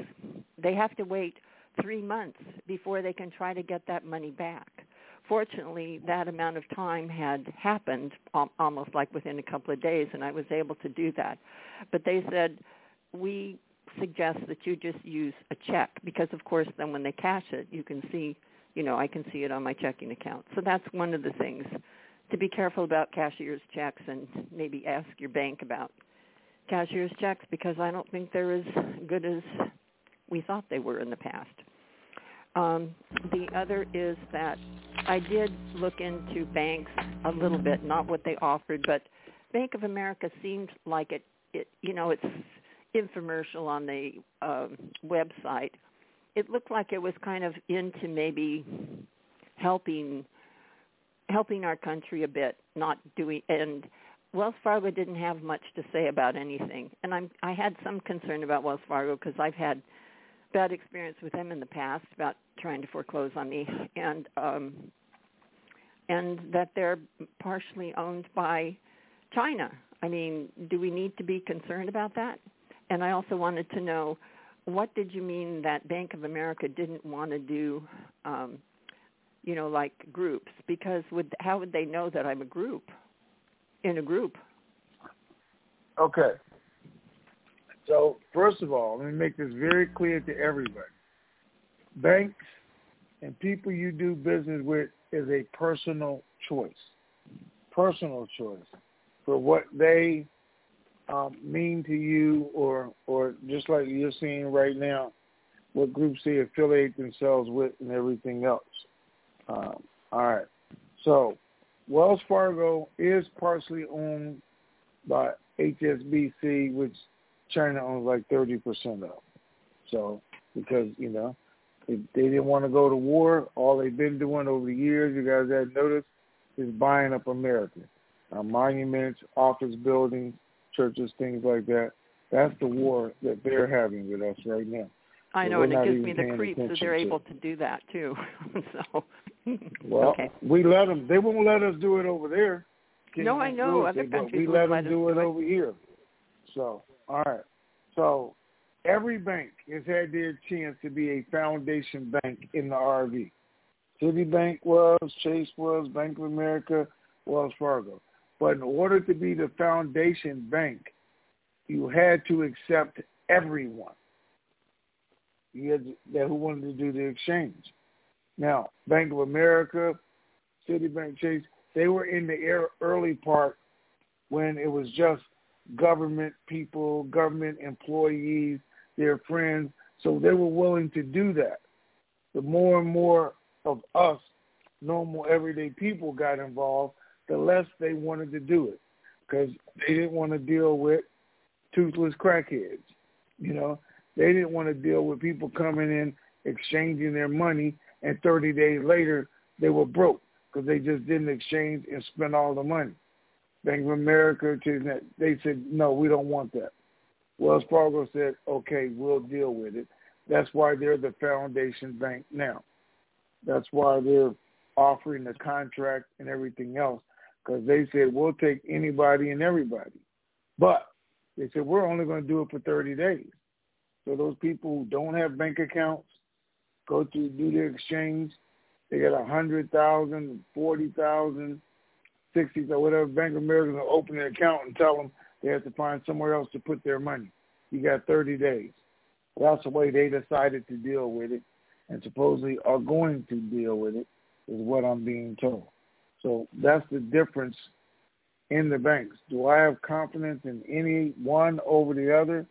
they have to wait 3 months before they can try to get that money back. Fortunately, that amount of time had happened al- almost like within a couple of days and I was able to do that. But they said we suggest that you just use a check because of course then when they cash it you can see you know i can see it on my checking account so that's one of the things to be careful about cashier's checks and maybe ask your bank about cashier's checks because i don't think they're as good as we thought they were in the past um, the other is that i did look into banks a little bit not what they offered but bank of america seemed like it it you know it's infomercial on the um, website, it looked like it was kind of into maybe helping helping our country a bit, not doing and Wells Fargo didn't have much to say about anything, and I'm I had some concern about Wells Fargo because I've had bad experience with them in the past about trying to foreclose on me, and um, and that they're partially owned by China. I mean, do we need to be concerned about that? And I also wanted to know what did you mean that Bank of America didn't want to do, um, you know, like groups? Because would how would they know that I'm a group in a group? Okay. So first of all, let me make this very clear to everybody. Banks and people you do business with is a personal choice. Personal choice for what they um, mean to you, or or just like you're seeing right now, what groups they affiliate themselves with, and everything else. Um, all right. So Wells Fargo is partially owned by HSBC, which China owns like 30% of. So because, you know, they, they didn't want to go to war, all they've been doing over the years, you guys have noticed, is buying up America. Uh, monuments, office buildings, churches, things like that. That's the war that they're having with us right now. I know, and it gives me the creeps that they're able to do that too. (laughs) so (laughs) Well, okay. we let them. They won't let us do it over there. No, I know. Other countries we let let them us do it do it. over here. So, all right. So, every bank has had their chance to be a foundation bank in the RV. Citibank was, Chase was, Bank of America, Wells Fargo. But in order to be the foundation bank, you had to accept everyone. You had to, that who wanted to do the exchange. Now, Bank of America, Citibank, Chase, they were in the early part when it was just government people, government employees, their friends. So they were willing to do that. The more and more of us, normal everyday people, got involved, the less they wanted to do it because they didn't want to deal with toothless crackheads. You know, they didn't want to deal with people coming in, exchanging their money, and 30 days later they were broke because they just didn't exchange and spend all the money. Bank of America, that they said, no, we don't want that. Wells Fargo said, okay, we'll deal with it. That's why they're the foundation bank now. That's why they're offering the contract and everything else because they said, we'll take anybody and everybody. But they said, we're only going to do it for 30 days. So those people who don't have bank accounts go to do their exchange. They get a hundred thousand, forty thousand, 60s or whatever, Bank of America will open an account and tell them they have to find somewhere else to put their money. You got 30 days. That's the way they decided to deal with it and supposedly are going to deal with it, is what I'm being told. So that's the difference in the banks. Do I have confidence in any one over the other?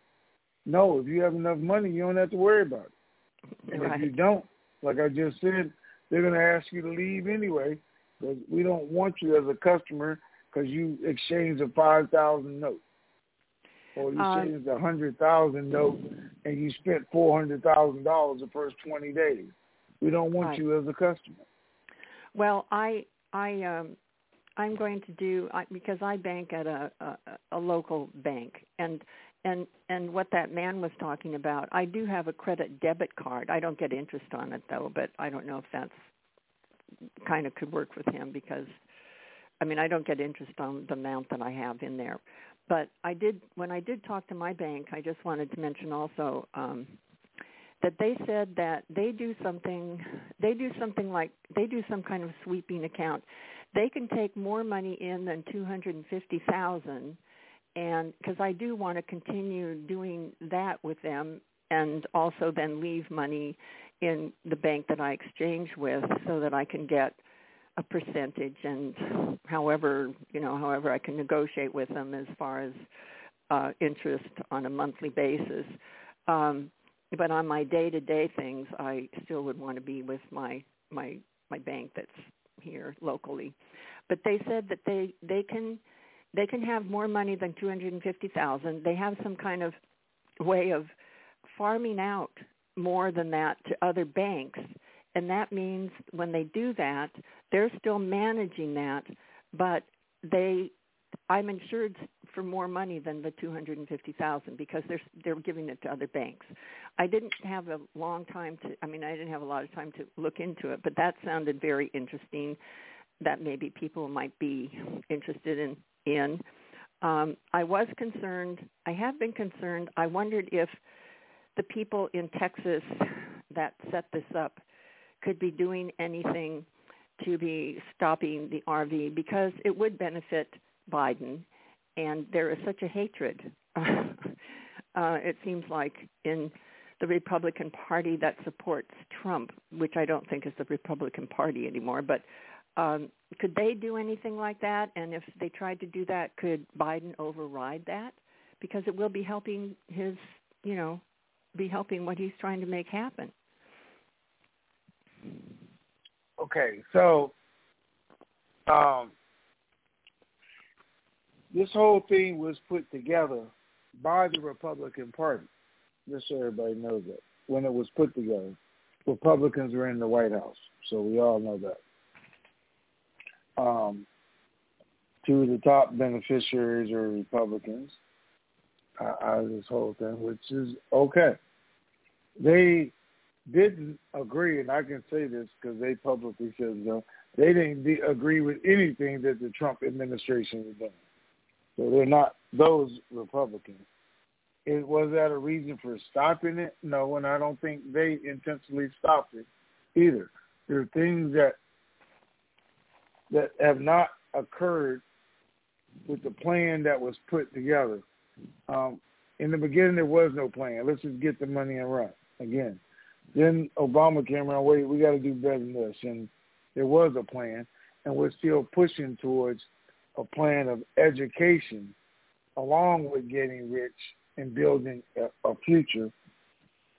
No. If you have enough money, you don't have to worry about it. And right. if you don't, like I just said, they're going to ask you to leave anyway because we don't want you as a customer because you exchanged a 5000 note or you Um, changed a hundred thousand note and you spent four hundred thousand dollars the first twenty days. We don't want Right. you as a customer. Well, I I um I'm going to do I, because I bank at a, a a local bank and and and what that man was talking about, I do have a credit debit card. I don't get interest on it though, but I don't know if that's kind of could work with him because I mean, I don't get interest on the amount that I have in there. But I did when I did talk to my bank, I just wanted to mention also um that they said that they do something they do something like they do some kind of sweeping account they can take more money in than 250,000 and cuz I do want to continue doing that with them and also then leave money in the bank that I exchange with so that I can get a percentage and however you know however I can negotiate with them as far as uh interest on a monthly basis. Um but on my day to day things I still would want to be with my my my bank that's here locally. But they said that they they can they can have more money than 250,000 they have some kind of way of farming out more than that to other banks and that means when they do that they're still managing that but they I'm insured for more money than the 250,000 because they're they're giving it to other banks. I didn't have a long time to I mean I didn't have a lot of time to look into it, but that sounded very interesting that maybe people might be interested in in um I was concerned, I have been concerned. I wondered if the people in Texas that set this up could be doing anything to be stopping the RV because it would benefit Biden, and there is such a hatred. (laughs) uh, it seems like in the Republican Party that supports Trump, which I don't think is the Republican Party anymore. But um, could they do anything like that? And if they tried to do that, could Biden override that? Because it will be helping his, you know, be helping what he's trying to make happen. Okay, so um, this whole thing was put together by the Republican Party. Just so everybody knows that. When it was put together, Republicans were in the White House, so we all know that. Um, two of the top beneficiaries are Republicans Uh, out of this whole thing, which is okay. They didn't agree, and I can say this because they publicly said so. They didn't de- agree with anything that the Trump administration was doing. So they're not those Republicans. It, was that a reason for stopping it? No, and I don't think they intentionally stopped it either. There are things that that have not occurred with the plan that was put together. Um, in the beginning, there was no plan. Let's just get the money and run again. Then Obama came around. Wait, we got to do better than this, and there was a plan, and we're still pushing towards a plan of education, along with getting rich and building a, a future.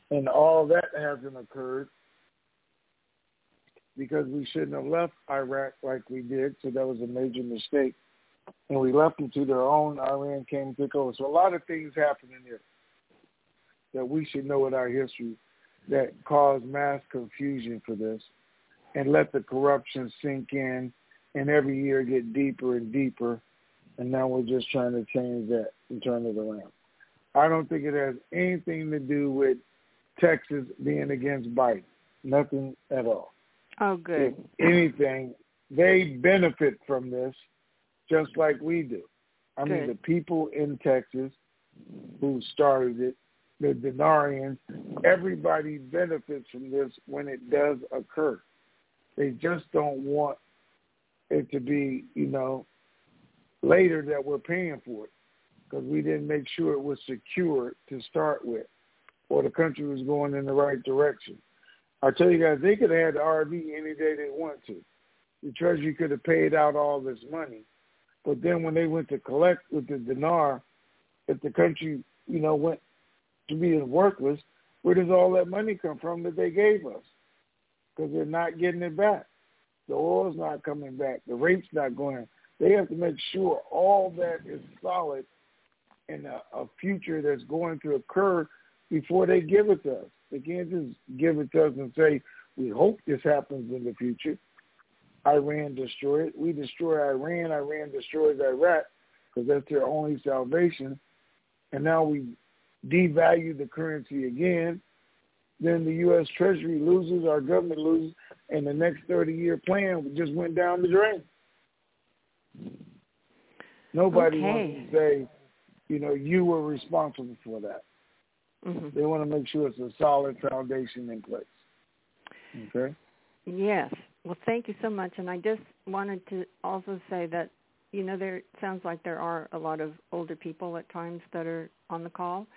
And all that hasn't occurred because we shouldn't have left Iraq like we did. So that was a major mistake. And we left them to their own. Iran came and took over. So a lot of things happened in there that we should know in our history that caused mass confusion for this and let the corruption sink in and every year get deeper and deeper. And now we're just trying to change that and turn it around. I don't think it has anything to do with Texas being against Biden. Nothing at all. Oh, good. If anything, they benefit from this just like we do. I mean, the people in Texas who started it, the Dinarians, everybody benefits from this when it does occur. They just don't want it to be, you know, later that we're paying for it because we didn't make sure it was secure to start with or the country was going in the right direction. I tell you guys, they could have had the RV any day they want to. The Treasury could have paid out all this money. But then when they went to collect with the dinar, if the country, you know, went to being worthless, where does all that money come from that they gave us? Because they're not getting it back. The oil's not coming back. The rate's not going. They have to make sure all that is solid in a, a future that's going to occur before they give it to us. They can't just give it to us and say, we hope this happens in the future. Iran destroy it. We destroy Iran. Iran destroys Iraq because that's their only salvation. And now we devalue the currency again. Then the U.S. Treasury loses, our government loses, and the next 30-year plan just went down the drain. Nobody okay. wants to say, you know, you were responsible for that. Mm-hmm. They want to make sure it's a solid foundation in place. Okay? Yes. Well, thank you so much. And I just wanted to also say that, you know, there sounds like there are a lot of older people at times that are on the call.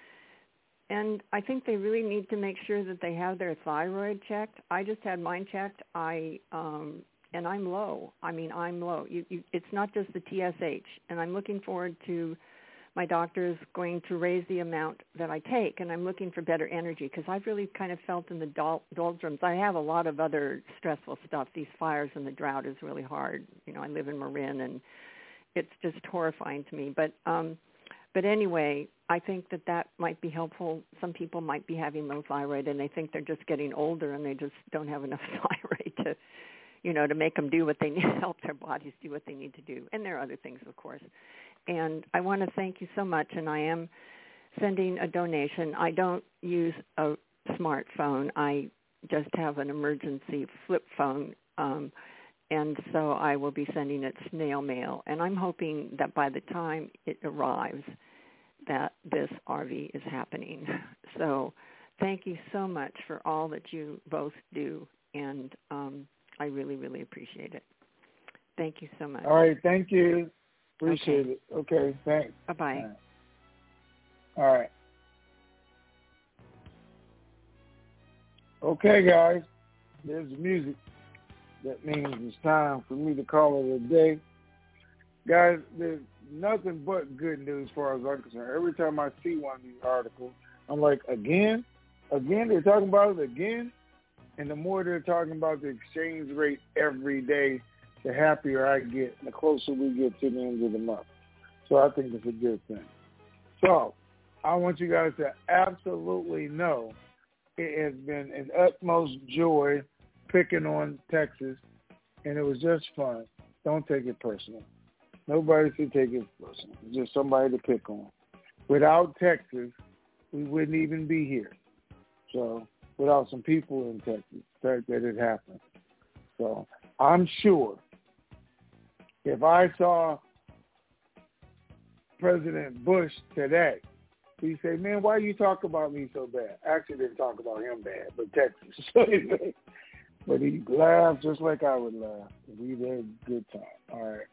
And I think they really need to make sure that they have their thyroid checked. I just had mine checked. I um and I'm low. I mean, I'm low. You, you, it's not just the TSH, and I'm looking forward to my doctor is going to raise the amount that I take, and I'm looking for better energy because I've really kind of felt in the dol- doldrums. I have a lot of other stressful stuff. These fires and the drought is really hard. You know, I live in Marin, and it's just horrifying to me. But um, but anyway, I think that that might be helpful. Some people might be having low thyroid, and they think they're just getting older, and they just don't have enough (laughs) thyroid to, you know, to make them do what they need, help their bodies do what they need to do. And there are other things, of course and I want to thank you so much. And I am sending a donation. I don't use a smartphone. I just have an emergency flip phone. Um, and so I will be sending it snail mail. And I'm hoping that by the time it arrives, that this RV is happening. (laughs) So thank you so much for all that you both do. And um, I really, really appreciate it. Thank you so much. All right. Thank you. Appreciate okay. it. Okay, thanks. Bye-bye. All right. Okay, guys. There's the music. That means it's time for me to call it a day. Guys, there's nothing but good news as far as I'm concerned. Every time I see one of these articles, I'm like, again? Again? They're talking about it again? And the more they're talking about the exchange rate every day, the happier I get, the closer we get to the end of the month. So I think it's a good thing. So I want you guys to absolutely know it has been an utmost joy picking on Texas, and it was just fun. Don't take it personal. Nobody should take it personal. It's just somebody to pick on. Without Texas, we wouldn't even be here. So without some people in Texas, the fact that it happened. So I'm sure if I saw President Bush today, he say, "Man, why you talk about me so bad?" Actually, didn't talk about him bad, but Texas. (laughs) but he laughed just like I would laugh. We had a good time. All right.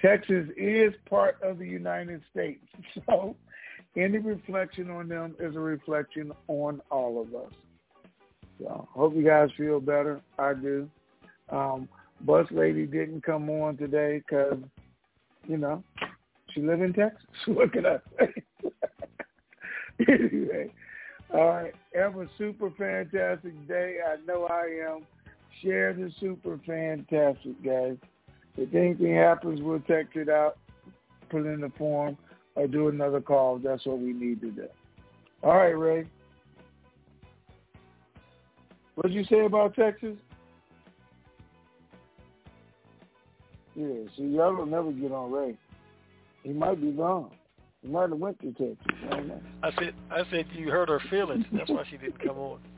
Texas is part of the United States, (laughs) so any reflection on them is a reflection on all of us. So hope you guys feel better. I do. Um, bus lady didn't come on today because, you know, she live in Texas. (laughs) Can I say? (laughs) anyway, all right. Have a super fantastic day. I know I am. Share the super fantastic, guys. If anything happens, we'll text it out, put it in the form, or do another call. That's what we need to do. All right, Ray. What did you say about Texas? Yeah, see, y'all will never get on Ray. He might be gone. He might have went to Texas. I, I said, I said you hurt her feelings. That's why she didn't come on. (laughs)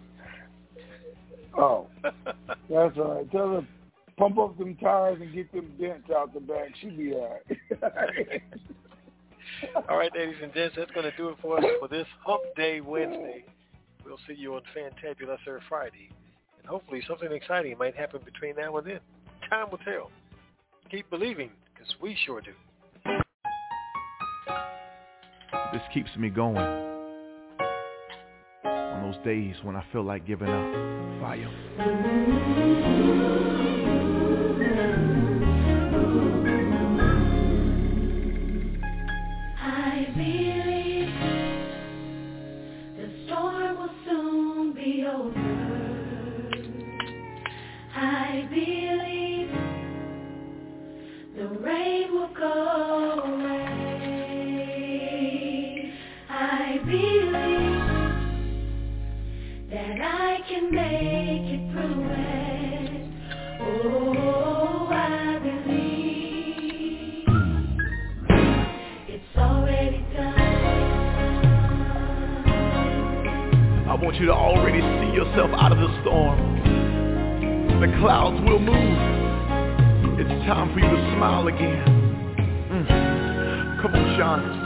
Oh, that's all right. Tell her pump up them tires and get them dents out the back. She'll be all right. (laughs) all right, ladies and gents, that's going to do it for us for this Hump Day Wednesday. We'll see you on Fantabulous Friday, and hopefully something exciting might happen between now and then. Time will tell keep believing, because we sure do. This keeps me going. On those days when I feel like giving up. Fire. want you to already see yourself out of the storm. The clouds will move. It's time for you to smile again. Mm. Come on, Sean.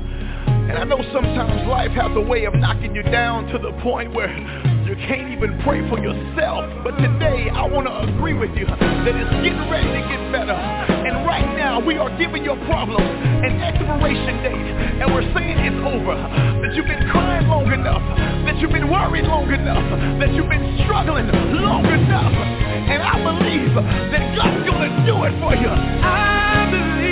And I know sometimes life has a way of knocking you down to the point where you can't even pray for yourself. But today I want to agree with you that it's getting ready to get better. And right now we are giving your problem an expiration date. And we're saying it's over. That you've been crying long enough. That you've been worried long enough. That you've been struggling long enough. And I believe that God's going to do it for you. I believe.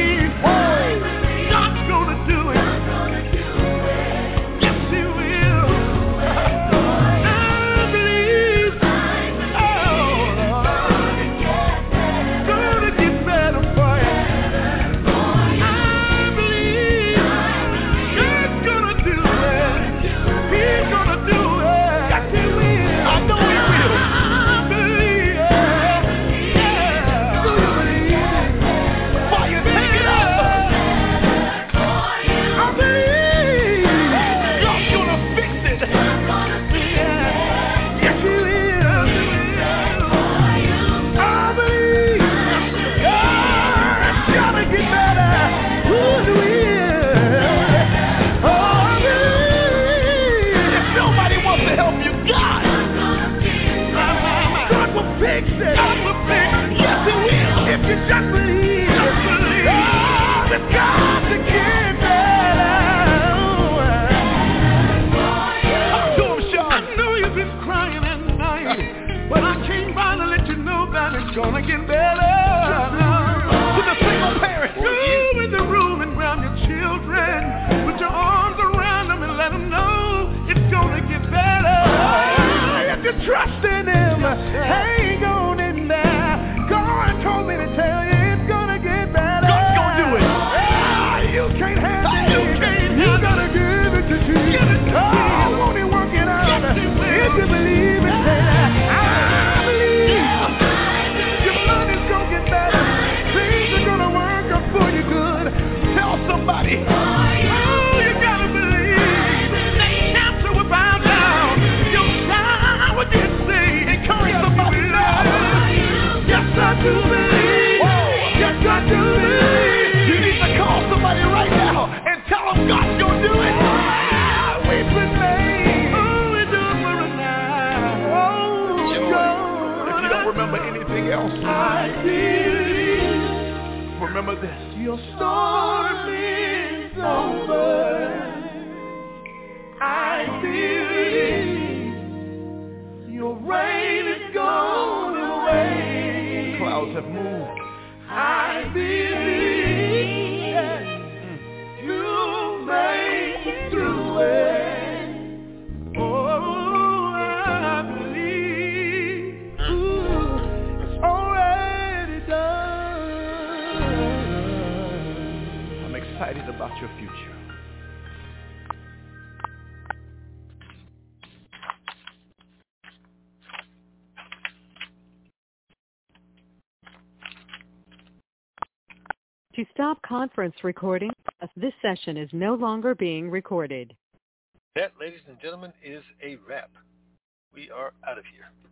story. To stop conference recording, this session is no longer being recorded. That, ladies and gentlemen, is a wrap. We are out of here.